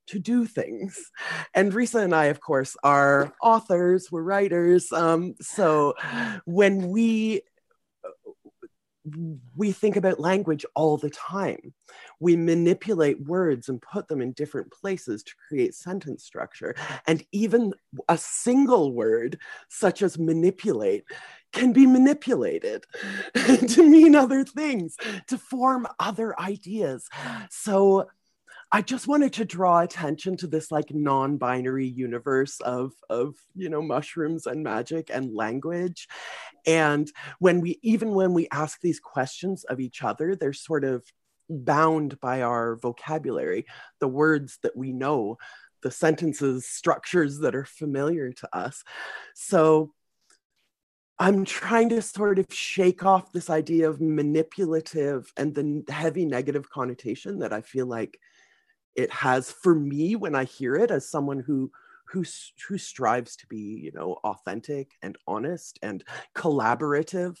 to do things. And Risa and I, of course, are authors, we're writers. Um, so when we we think about language all the time. We manipulate words and put them in different places to create sentence structure. And even a single word, such as manipulate, can be manipulated to mean other things, to form other ideas. So I just wanted to draw attention to this like non-binary universe of of you know mushrooms and magic and language. And when we even when we ask these questions of each other, they're sort of bound by our vocabulary, the words that we know, the sentences, structures that are familiar to us. So I'm trying to sort of shake off this idea of manipulative and the heavy negative connotation that I feel like it has for me when I hear it as someone who who who strives to be you know authentic and honest and collaborative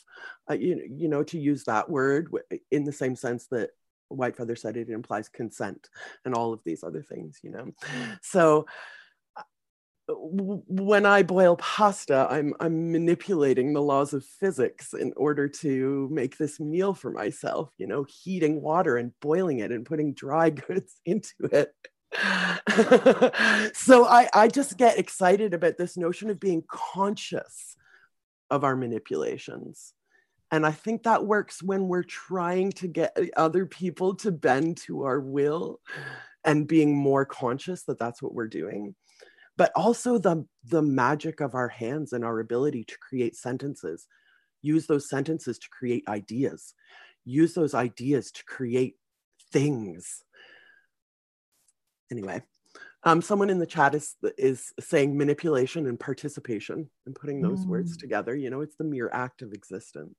uh, you, you know to use that word in the same sense that white feather said it implies consent and all of these other things you know? So when I boil pasta, I'm I'm manipulating the laws of physics in order to make this meal for myself, you know, heating water and boiling it and putting dry goods into it. so I, I just get excited about this notion of being conscious of our manipulations. And I think that works when we're trying to get other people to bend to our will and being more conscious that that's what we're doing but also the the magic of our hands and our ability to create sentences. Use those sentences to create ideas. Use those ideas to create things. Anyway um, someone in the chat is is saying manipulation and participation and putting those mm. words together. You know it's the mere act of existence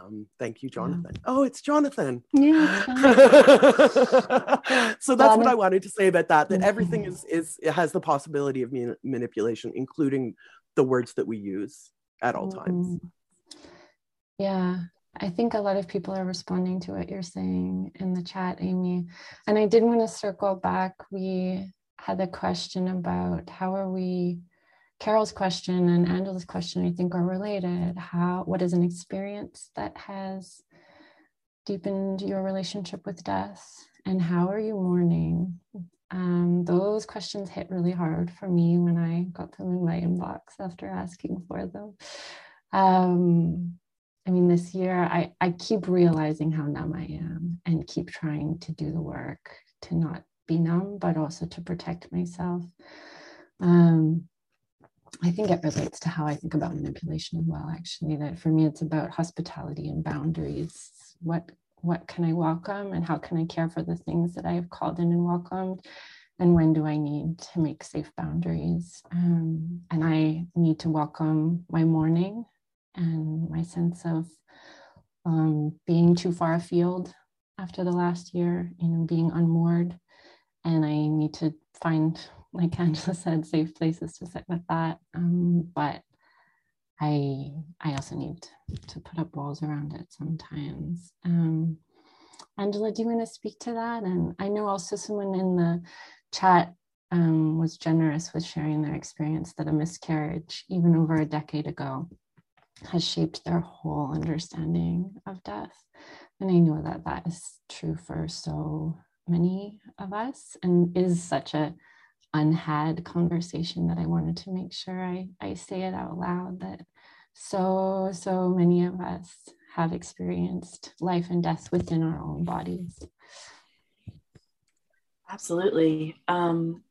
um, thank you, Jonathan. Yeah. Oh, it's Jonathan. Yeah. so that's what I wanted to say about that. That everything is is it has the possibility of man- manipulation, including the words that we use at all times. Mm-hmm. Yeah, I think a lot of people are responding to what you're saying in the chat, Amy. And I did want to circle back. We had a question about how are we Carol's question and Angela's question, I think, are related. How, what is an experience that has deepened your relationship with death, and how are you mourning? Um, those questions hit really hard for me when I got them in my inbox after asking for them. Um, I mean, this year I, I keep realizing how numb I am and keep trying to do the work to not be numb, but also to protect myself. Um, I think it relates to how I think about manipulation as well, actually. That for me, it's about hospitality and boundaries. What what can I welcome and how can I care for the things that I have called in and welcomed? And when do I need to make safe boundaries? Um, and I need to welcome my mourning and my sense of um, being too far afield after the last year, you know, being unmoored. And I need to find like Angela said, safe places to sit with that. Um, but I I also need to put up walls around it sometimes. Um, Angela, do you want to speak to that? And I know also someone in the chat um, was generous with sharing their experience that a miscarriage, even over a decade ago, has shaped their whole understanding of death. And I know that that is true for so many of us and is such a unhad conversation that I wanted to make sure I, I say it out loud that so, so many of us have experienced life and death within our own bodies. Absolutely. Um,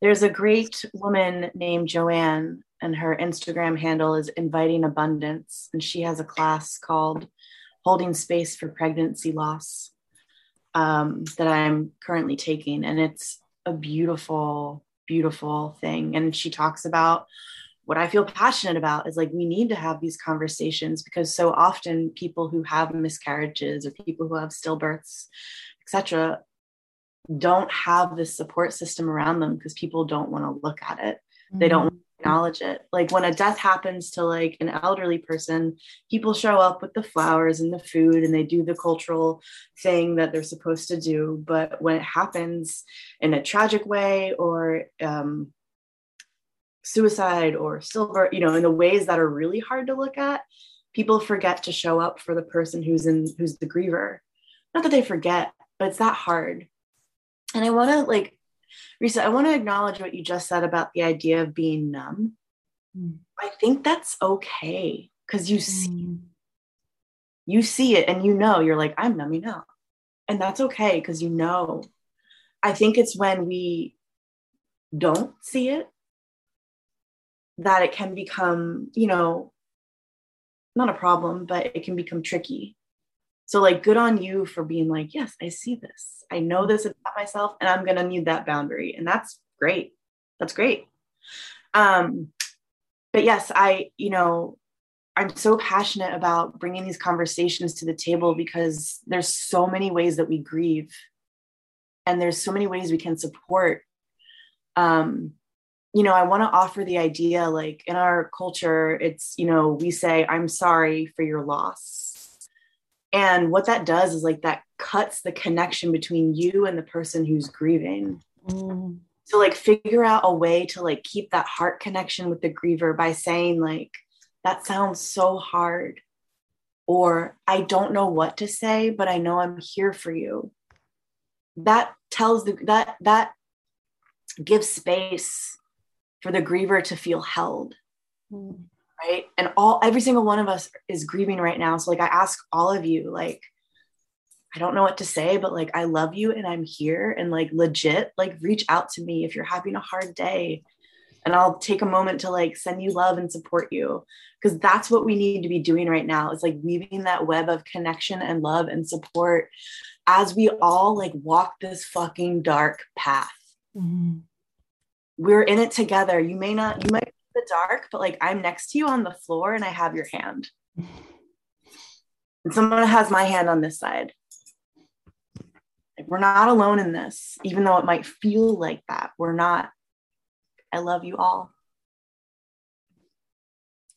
there's a great woman named Joanne, and her Instagram handle is Inviting Abundance. And she has a class called Holding Space for Pregnancy Loss um, that I'm currently taking. And it's a beautiful, beautiful thing. And she talks about what I feel passionate about is like we need to have these conversations because so often people who have miscarriages or people who have stillbirths, etc., don't have this support system around them because people don't want to look at it. Mm-hmm. They don't acknowledge it. Like when a death happens to like an elderly person people show up with the flowers and the food and they do the cultural thing that they're supposed to do. But when it happens in a tragic way or um, suicide or silver you know in the ways that are really hard to look at people forget to show up for the person who's in who's the griever. Not that they forget but it's that hard. And i want to like Risa, I want to acknowledge what you just said about the idea of being numb. Mm. I think that's okay because you see mm. you see it and you know you're like, I'm numbing out. And that's okay because you know. I think it's when we don't see it that it can become, you know, not a problem, but it can become tricky. So, like, good on you for being like, yes, I see this. I know this about myself, and I'm going to need that boundary. And that's great. That's great. Um, but yes, I, you know, I'm so passionate about bringing these conversations to the table because there's so many ways that we grieve, and there's so many ways we can support. Um, you know, I want to offer the idea like in our culture, it's, you know, we say, I'm sorry for your loss and what that does is like that cuts the connection between you and the person who's grieving. Mm. So like figure out a way to like keep that heart connection with the griever by saying like that sounds so hard or I don't know what to say but I know I'm here for you. That tells the that that gives space for the griever to feel held. Mm right? And all every single one of us is grieving right now. So like i ask all of you like i don't know what to say but like i love you and i'm here. And like legit like reach out to me if you're having a hard day. And i'll take a moment to like send you love and support you. Because that's what we need to be doing right now it's like weaving that web of connection and love and support as we all like walk this fucking dark path. Mm-hmm. we're in it together. You may not you might the dark, but like I'm next to you on the floor and I have your hand. And someone has my hand on this side. Like, we're not alone in this, even though it might feel like that. We're not. I love you all.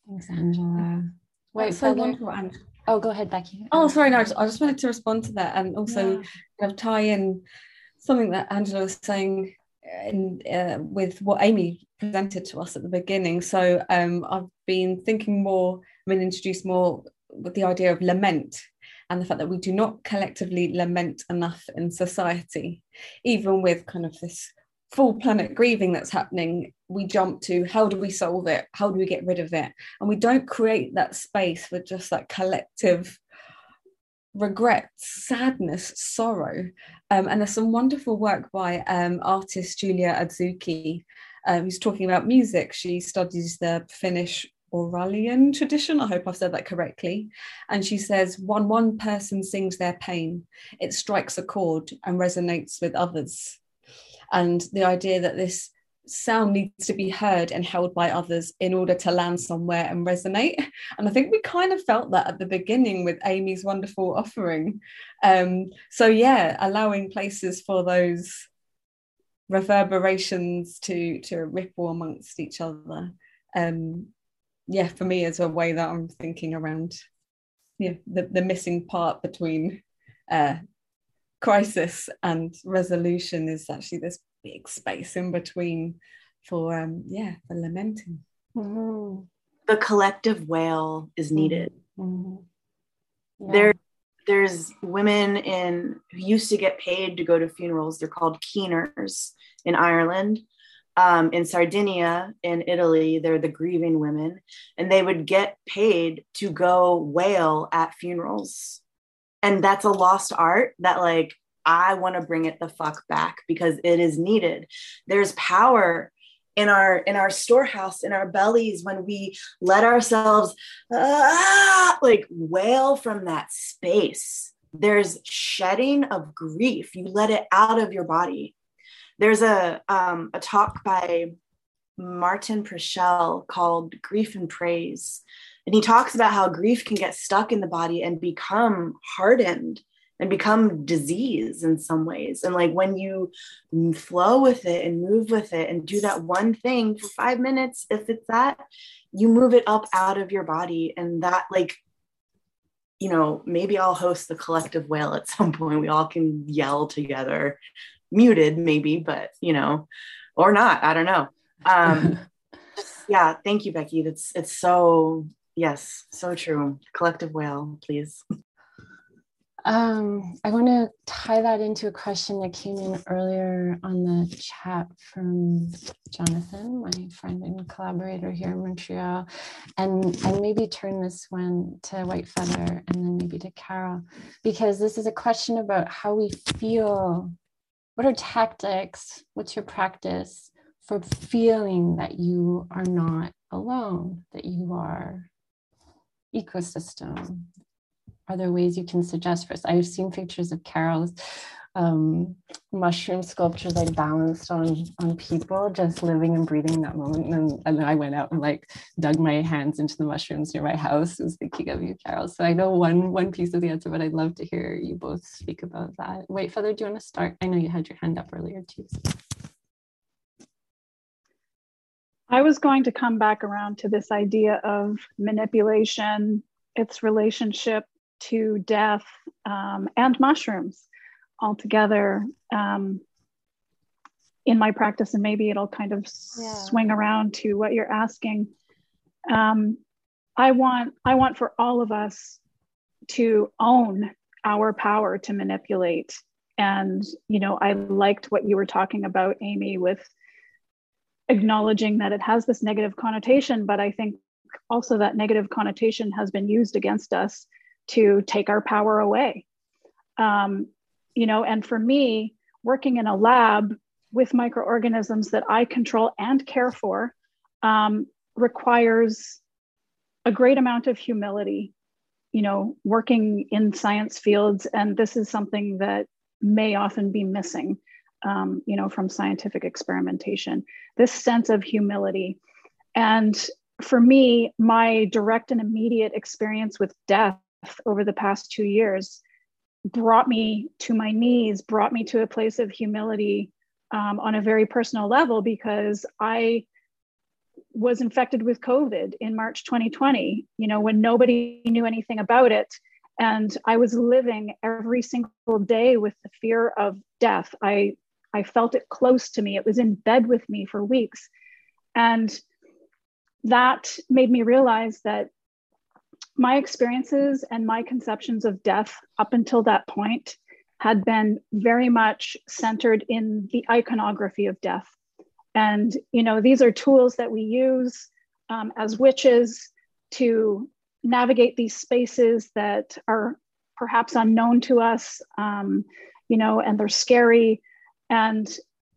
Thanks, Angela. Wait, so wonderful. Oh, go ahead, Becky. Oh, sorry, no, I just, I just wanted to respond to that and also yeah. kind of tie in something that Angela was saying in, uh, with what Amy presented to us at the beginning. So um, I've been thinking more, I mean, introduced more with the idea of lament and the fact that we do not collectively lament enough in society, even with kind of this full planet grieving that's happening, we jump to how do we solve it? How do we get rid of it? And we don't create that space for just that collective regret, sadness, sorrow. Um, and there's some wonderful work by um, artist Julia Adzuki, um, who's talking about music. She studies the Finnish Karelian tradition. I hope I've said that correctly. And she says, when one person sings their pain, it strikes a chord and resonates with others. And the idea that this sound needs to be heard and held by others in order to land somewhere and resonate. And I think we kind of felt that at the beginning with Amy's wonderful offering. Um, so, yeah, allowing places for those reverberations to to ripple amongst each other. Um, yeah, for me, as a way that I'm thinking around yeah, the, the missing part between uh, crisis and resolution is actually this big space in between for um yeah for lamenting. Mm-hmm. the collective wail is needed. Mm-hmm. yeah. there there's women in who used to get paid to go to funerals. They're called keeners in ireland. Um, in sardinia in italy they're the grieving women. And they would get paid to go wail at funerals. And that's a lost art that like I want to bring it the fuck back because it is needed. There's power in our in our storehouse in our bellies when we let ourselves ah, like wail from that space. There's shedding of grief. You let it out of your body. There's a um, a talk by martin Prechtel called grief and praise and he talks about how grief can get stuck in the body and become hardened and become disease in some ways. And like when you flow with it and move with it and do that one thing for five minutes, if it's that, you move it up out of your body. And that, like, you know, maybe I'll host the collective wail at some point. We all can yell together, muted maybe, but you know, or not. I don't know. Um, yeah, thank you, Becky. That's it's so yes, so true. Collective wail, please. Um, I want to tie that into a question that came in earlier on the chat from Jonathan, my friend and collaborator here in Montreal, and and maybe turn this one to White Feather and then maybe to Carol, because this is a question about how we feel. What are tactics? What's your practice for feeling that you are not alone, that you are ecosystem, are there ways you can suggest for us? I've seen pictures of Carol's um, mushroom sculptures like balanced on on people, just living and breathing that moment. And, and then I went out and like dug my hands into the mushrooms near my house. Was thinking of you, Carol. So I know one one piece of the answer, but I'd love to hear you both speak about that. White Feather, do you want to start? I know you had your hand up earlier too. I was going to come back around to this idea of manipulation, its relationship to death um, and mushrooms altogether um, in my practice and maybe it'll kind of yeah. swing around to what you're asking um, i want i want for all of us to own our power to manipulate and you know i liked what you were talking about amy with acknowledging that it has this negative connotation but i think also that negative connotation has been used against us to take our power away. Um, you know, and for me, working in a lab with microorganisms that I control and care for um, requires a great amount of humility. You know, working in science fields, and this is something that may often be missing, um, you know, from scientific experimentation. This sense of humility. And for me, my direct and immediate experience with death over the past two years brought me to my knees, brought me to a place of humility um, on a very personal level because I was infected with COVID in March 2020, you know, when nobody knew anything about it. And I was living every single day with the fear of death. I, I felt it close to me. It was in bed with me for weeks. And that made me realize that my experiences and my conceptions of death up until that point had been very much centered in the iconography of death. And, you know, these are tools that we use um, as witches to navigate these spaces that are perhaps unknown to us, um, you know, and they're scary. And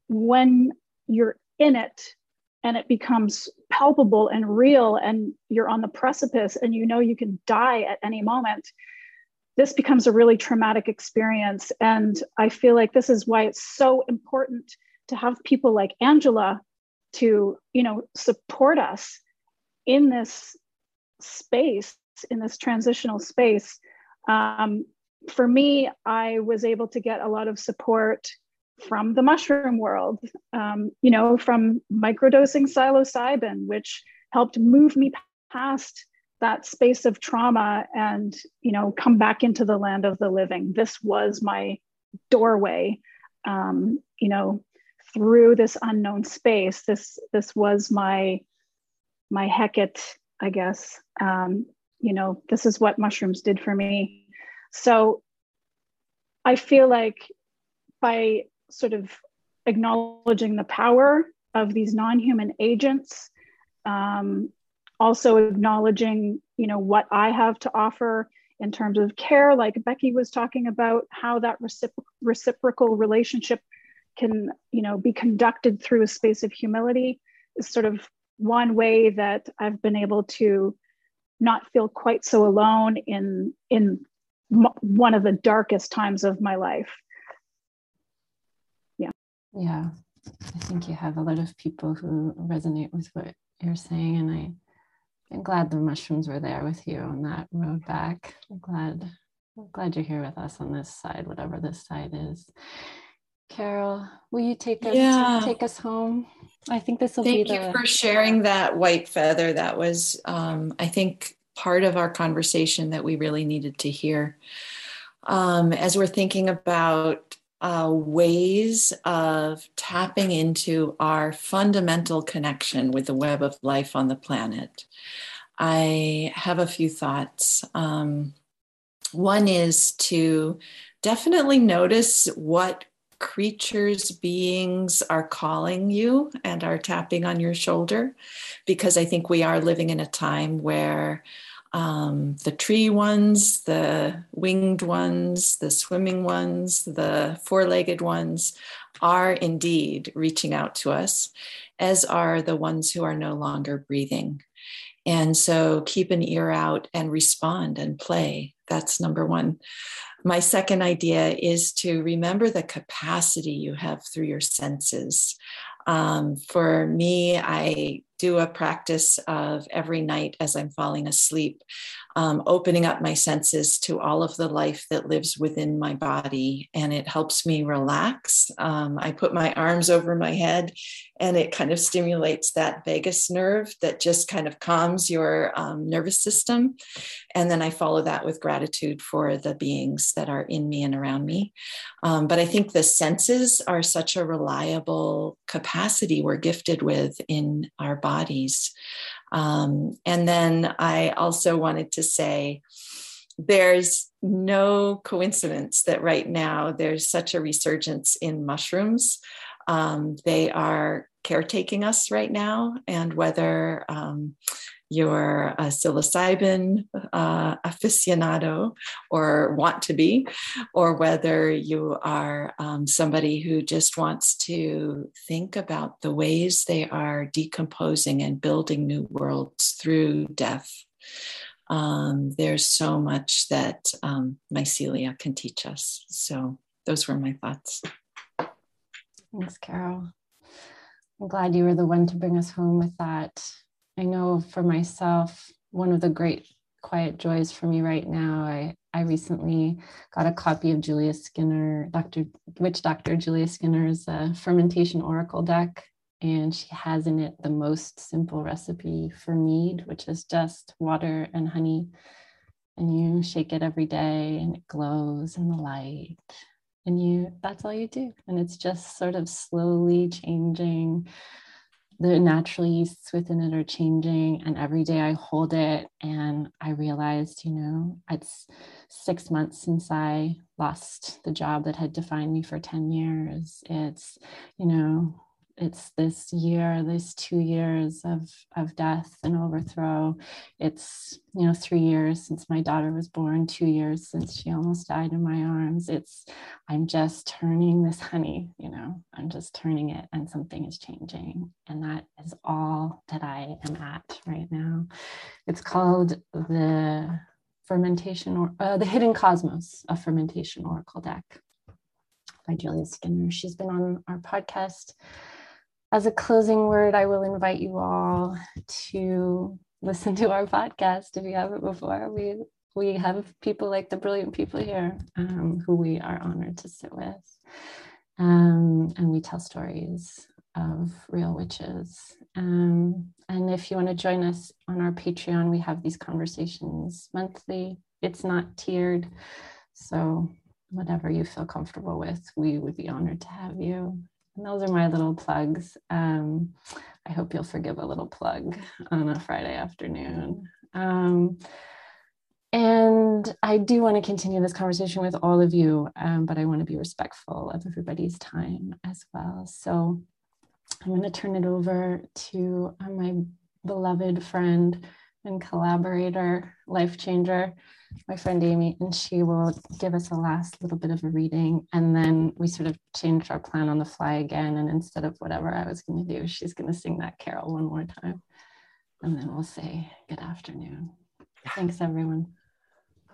when you're in it, and it becomes palpable and real and you're on the precipice and you know you can die at any moment this becomes a really traumatic experience. And i feel like this is why it's so important to have people like angela to you know support us in this space in this transitional space. Um, for me i was able to get a lot of support from the mushroom world, um, you know, from microdosing psilocybin, which helped move me past that space of trauma and, you know, come back into the land of the living. This was my doorway, um, you know, through this unknown space. This this was my my Hecate, I guess. Um, you know, this is what mushrooms did for me. So I feel like by sort of acknowledging the power of these non-human agents um, also acknowledging you know what i have to offer in terms of care like becky was talking about how that recipro- reciprocal relationship can you know be conducted through a space of humility is sort of one way that i've been able to not feel quite so alone in in one of the darkest times of my life yeah, I think you have a lot of people who resonate with what you're saying, and I, I'm glad the mushrooms were there with you on that road back. I'm glad I'm glad you're here with us on this side, whatever this side is. Carol, will you take us Yeah. take us home? I think this will Thank be Thank you for sharing that white feather. That was, um, I think, part of our conversation that we really needed to hear. Um, as we're thinking about uh, ways of tapping into our fundamental connection with the web of life on the planet, I have a few thoughts. Um, one is to definitely notice what creatures, beings are calling you and are tapping on your shoulder, because I think we are living in a time where um, the tree ones, the winged ones, the swimming ones, the four legged ones are indeed reaching out to us, as are the ones who are no longer breathing. And so keep an ear out and respond and play. That's number one. My second idea is to remember the capacity you have through your senses. Um, for me, I do a practice of every night as I'm falling asleep, um, opening up my senses to all of the life that lives within my body. And it helps me relax. Um, I put my arms over my head and it kind of stimulates that vagus nerve that just kind of calms your um, nervous system. And then I follow that with gratitude for the beings that are in me and around me. Um, but I think the senses are such a reliable capacity we're gifted with in our bodies. Um, and then I also wanted to say, there's no coincidence that right now there's such a resurgence in mushrooms. Um, they are caretaking us right now, and whether um, you're a psilocybin uh, aficionado or want to be, or whether you are um, somebody who just wants to think about the ways they are decomposing and building new worlds through death. Um, there's so much that um, mycelia can teach us. So, those were my thoughts. Thanks, Carol. I'm glad you were the one to bring us home with that. I know for myself, one of the great quiet joys for me right now, I, I recently got a copy of Julia Skinner, Dr. Witch Dr. Julia Skinner's uh, fermentation oracle deck. And she has in it the most simple recipe for mead, which is just water and honey. And you shake it every day and it glows in the light and you that's all you do and it's just sort of slowly changing the natural yeasts within it are changing and every day i hold it and i realized you know it's six months since i lost the job that had defined me for 10 years. It's you know it's this year these two years of of death and overthrow. It's you know three years since my daughter was born two years since she almost died in my arms. It's i'm just turning this honey you know i'm just turning it and something is changing. And that is all that i am at right now. It's called the fermentation or uh, the hidden cosmos of fermentation oracle deck by julia skinner. She's been on our podcast as a closing word, I will invite you all to listen to our podcast if you haven't before. We we have people like the brilliant people here um, who we are honored to sit with, um, and we tell stories of real witches. Um, and if you want to join us on our Patreon, we have these conversations monthly. It's not tiered, so whatever you feel comfortable with, we would be honored to have you. And those are my little plugs. Um, I hope you'll forgive a little plug on a Friday afternoon. Um, and I do want to continue this conversation with all of you, um, but I want to be respectful of everybody's time as well. So I'm going to turn it over to uh, my beloved friend and collaborator, life changer, my friend Amy, and she will give us a last little bit of a reading. And then we sort of changed our plan on the fly again. And instead of whatever I was going to do, she's going to sing that carol one more time. And then we'll say good afternoon. Thanks, everyone.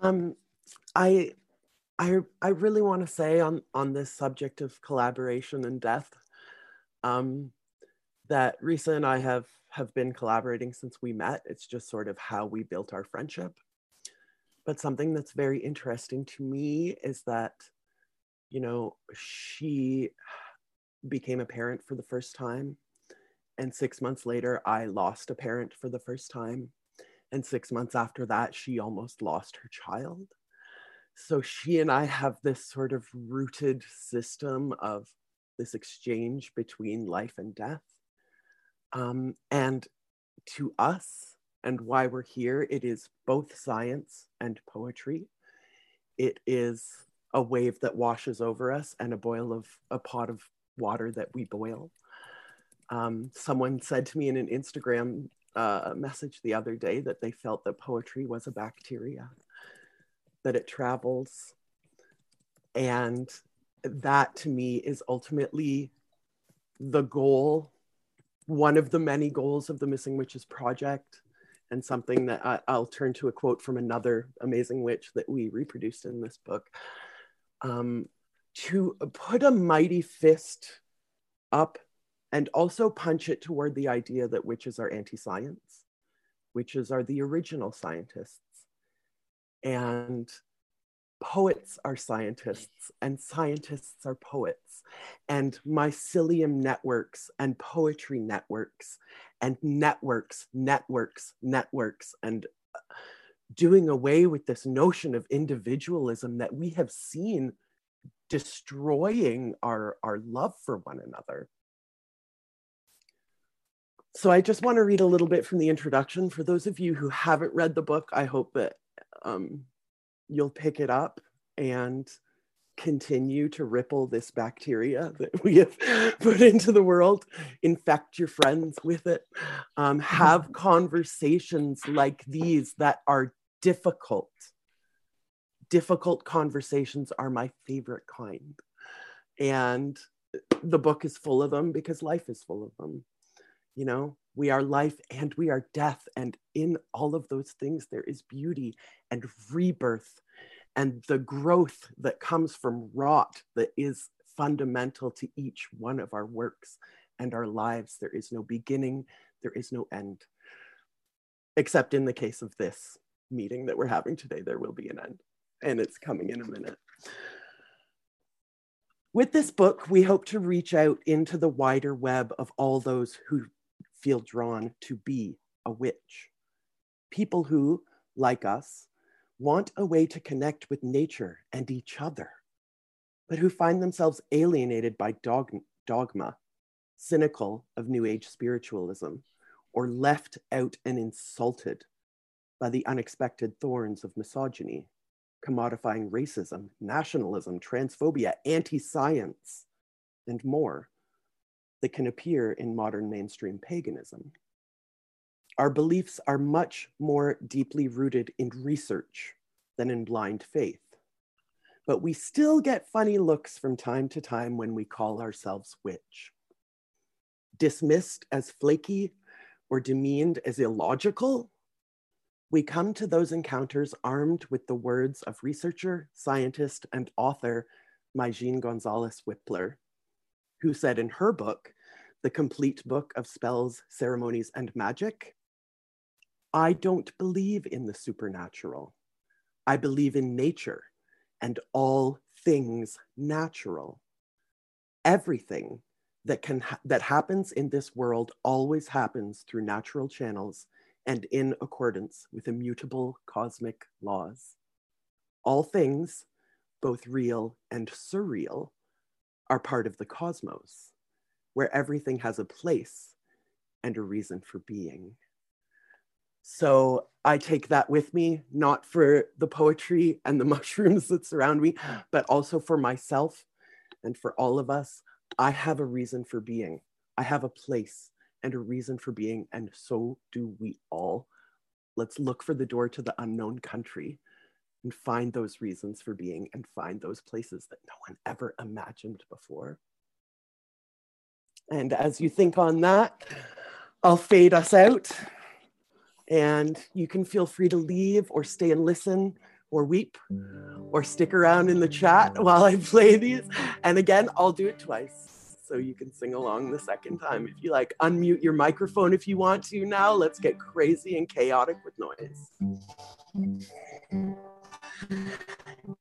Um, I, I, I really want to say on on this subject of collaboration and death, um, that Risa and I have have been collaborating since we met. It's just sort of how we built our friendship. But something that's very interesting to me is that, you know, she became a parent for the first time. And six months later, I lost a parent for the first time. And six months after that, she almost lost her child. So she and I have this sort of rooted system of this exchange between life and death. Um, and to us, and why we're here, it is both science and poetry. It is a wave that washes over us and a boil of a pot of water that we boil. Um, someone said to me in an Instagram uh, message the other day that they felt that poetry was a bacteria, that it travels. And that to me is ultimately the goal, one of the many goals of the Missing Witches Project, and something that I, will turn to a quote from another amazing witch that we reproduced in this book. Um, to put a mighty fist up and also punch it toward the idea that witches are anti science, witches are the original scientists. And poets are scientists and scientists are poets and mycelium networks and poetry networks and networks networks networks and uh, doing away with this notion of individualism that we have seen destroying our our love for one another. So i just want to read a little bit from the introduction. For those of you who haven't read the book i hope that um, you'll pick it up and continue to ripple this bacteria that we have put into the world, infect your friends with it, um, have conversations like these that are difficult. Difficult conversations are my favorite kind. And the book is full of them because life is full of them. You know, we are life and we are death. And in all of those things, there is beauty and rebirth and the growth that comes from rot that is fundamental to each one of our works and our lives. There is no beginning, there is no end. Except in the case of this meeting that we're having today, there will be an end, and it's coming in a minute. With this book, we hope to reach out into the wider web of all those who feel drawn to be a witch. People who, like us, want a way to connect with nature and each other, but who find themselves alienated by dogma, cynical of New Age spiritualism, or left out and insulted by the unexpected thorns of misogyny, commodifying racism, nationalism, transphobia, anti science, and more that can appear in modern mainstream paganism. Our beliefs are much more deeply rooted in research than in blind faith. But we still get funny looks from time to time when we call ourselves witch. Dismissed as flaky or demeaned as illogical, we come to those encounters armed with the words of researcher, scientist, and author Migene Gonzalez Wippler, who said in her book, The Complete Book of Spells, Ceremonies, and Magic, I don't believe in the supernatural. I believe in nature and all things natural. Everything that can ha- that happens in this world always happens through natural channels and in accordance with immutable cosmic laws. All things, both real and surreal, are part of the cosmos, where everything has a place and a reason for being. So I take that with me, not for the poetry and the mushrooms that surround me, but also for myself and for all of us. I have a reason for being. I have a place and a reason for being, and so do we all. Let's look for the door to the unknown country and find those reasons for being and find those places that no one ever imagined before. And as you think on that, I'll fade us out. And you can feel free to leave or stay and listen or weep or stick around in the chat mm. while I play these. And again, I'll do it twice. So you can sing along the second time if you like. Unmute your microphone if you want to now. Let's get crazy and chaotic with noise.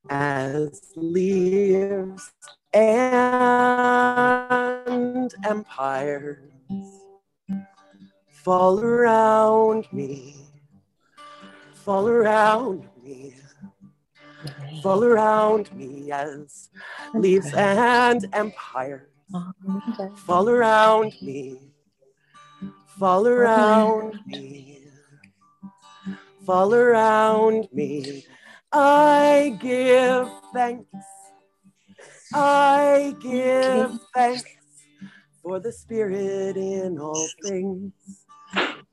as leaves and empires fall around me, fall around me, fall around me as leaves and empires. Fall around me, fall around me, fall around me. I give thanks, I give thanks for the spirit in all things,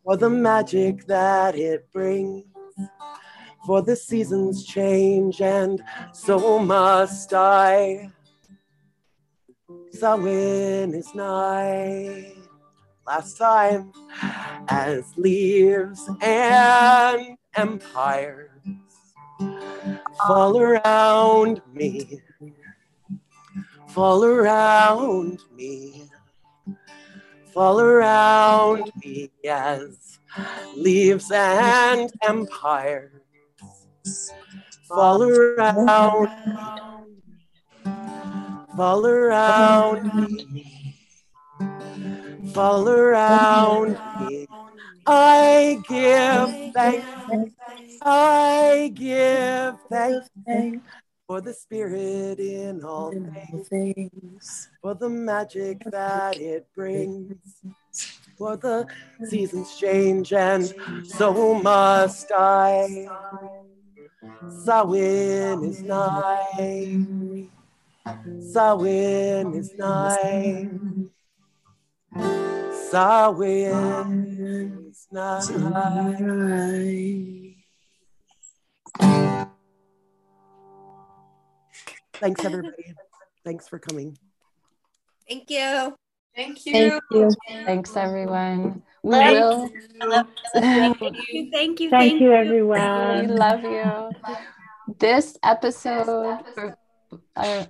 for the magic that it brings. For the seasons change, and so must I. Samhain is nigh. Last time, as leaves and empires fall around me, fall around me, fall around me as leaves and empires fall around fall around me, fall around me. I give thanks, I give thanks for the spirit in all things, for the magic that it brings. For the seasons change, and so must I. Samhain is nigh. Samhain is nigh. Samhain is nigh. Thanks, everybody. Thanks for coming. Thank you. Thank you. Thank you. Thanks, everyone. We Thank will. Thank you. Thank you. Thank you, We love you. This episode, I,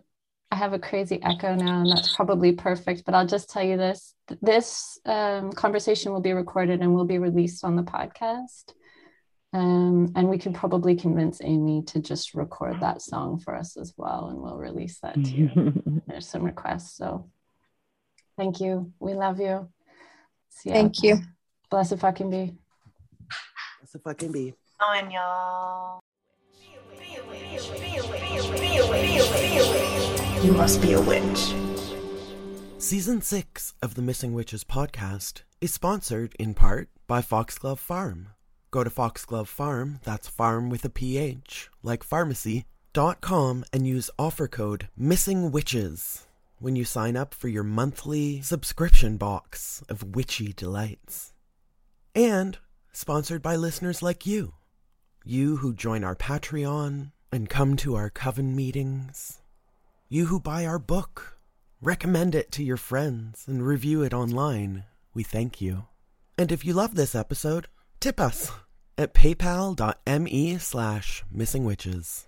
I have a crazy echo now, and that's probably perfect, but I'll just tell you this. This um, conversation will be recorded and will be released on the podcast. Um, and we could probably convince Amy to just record that song for us as well, and we'll release that to you. There's some requests. So thank you. We love you. See. Thank you. bless Blessed fucking be. That's a fucking bee. On y'all. You must be a witch. Season 6 of the Missing Witches podcast is sponsored in part by Foxglove Pharm. Go to Foxglove Pharm, that's farm with a PH, like pharmacy, dot com and use offer code Missing Witches when you sign up for your monthly subscription box of witchy delights. And sponsored by listeners like you. You who join our Patreon and come to our coven meetings. You who buy our book, recommend it to your friends, and review it online. We thank you. And if you love this episode, tip us at paypal.me slash missingwitches.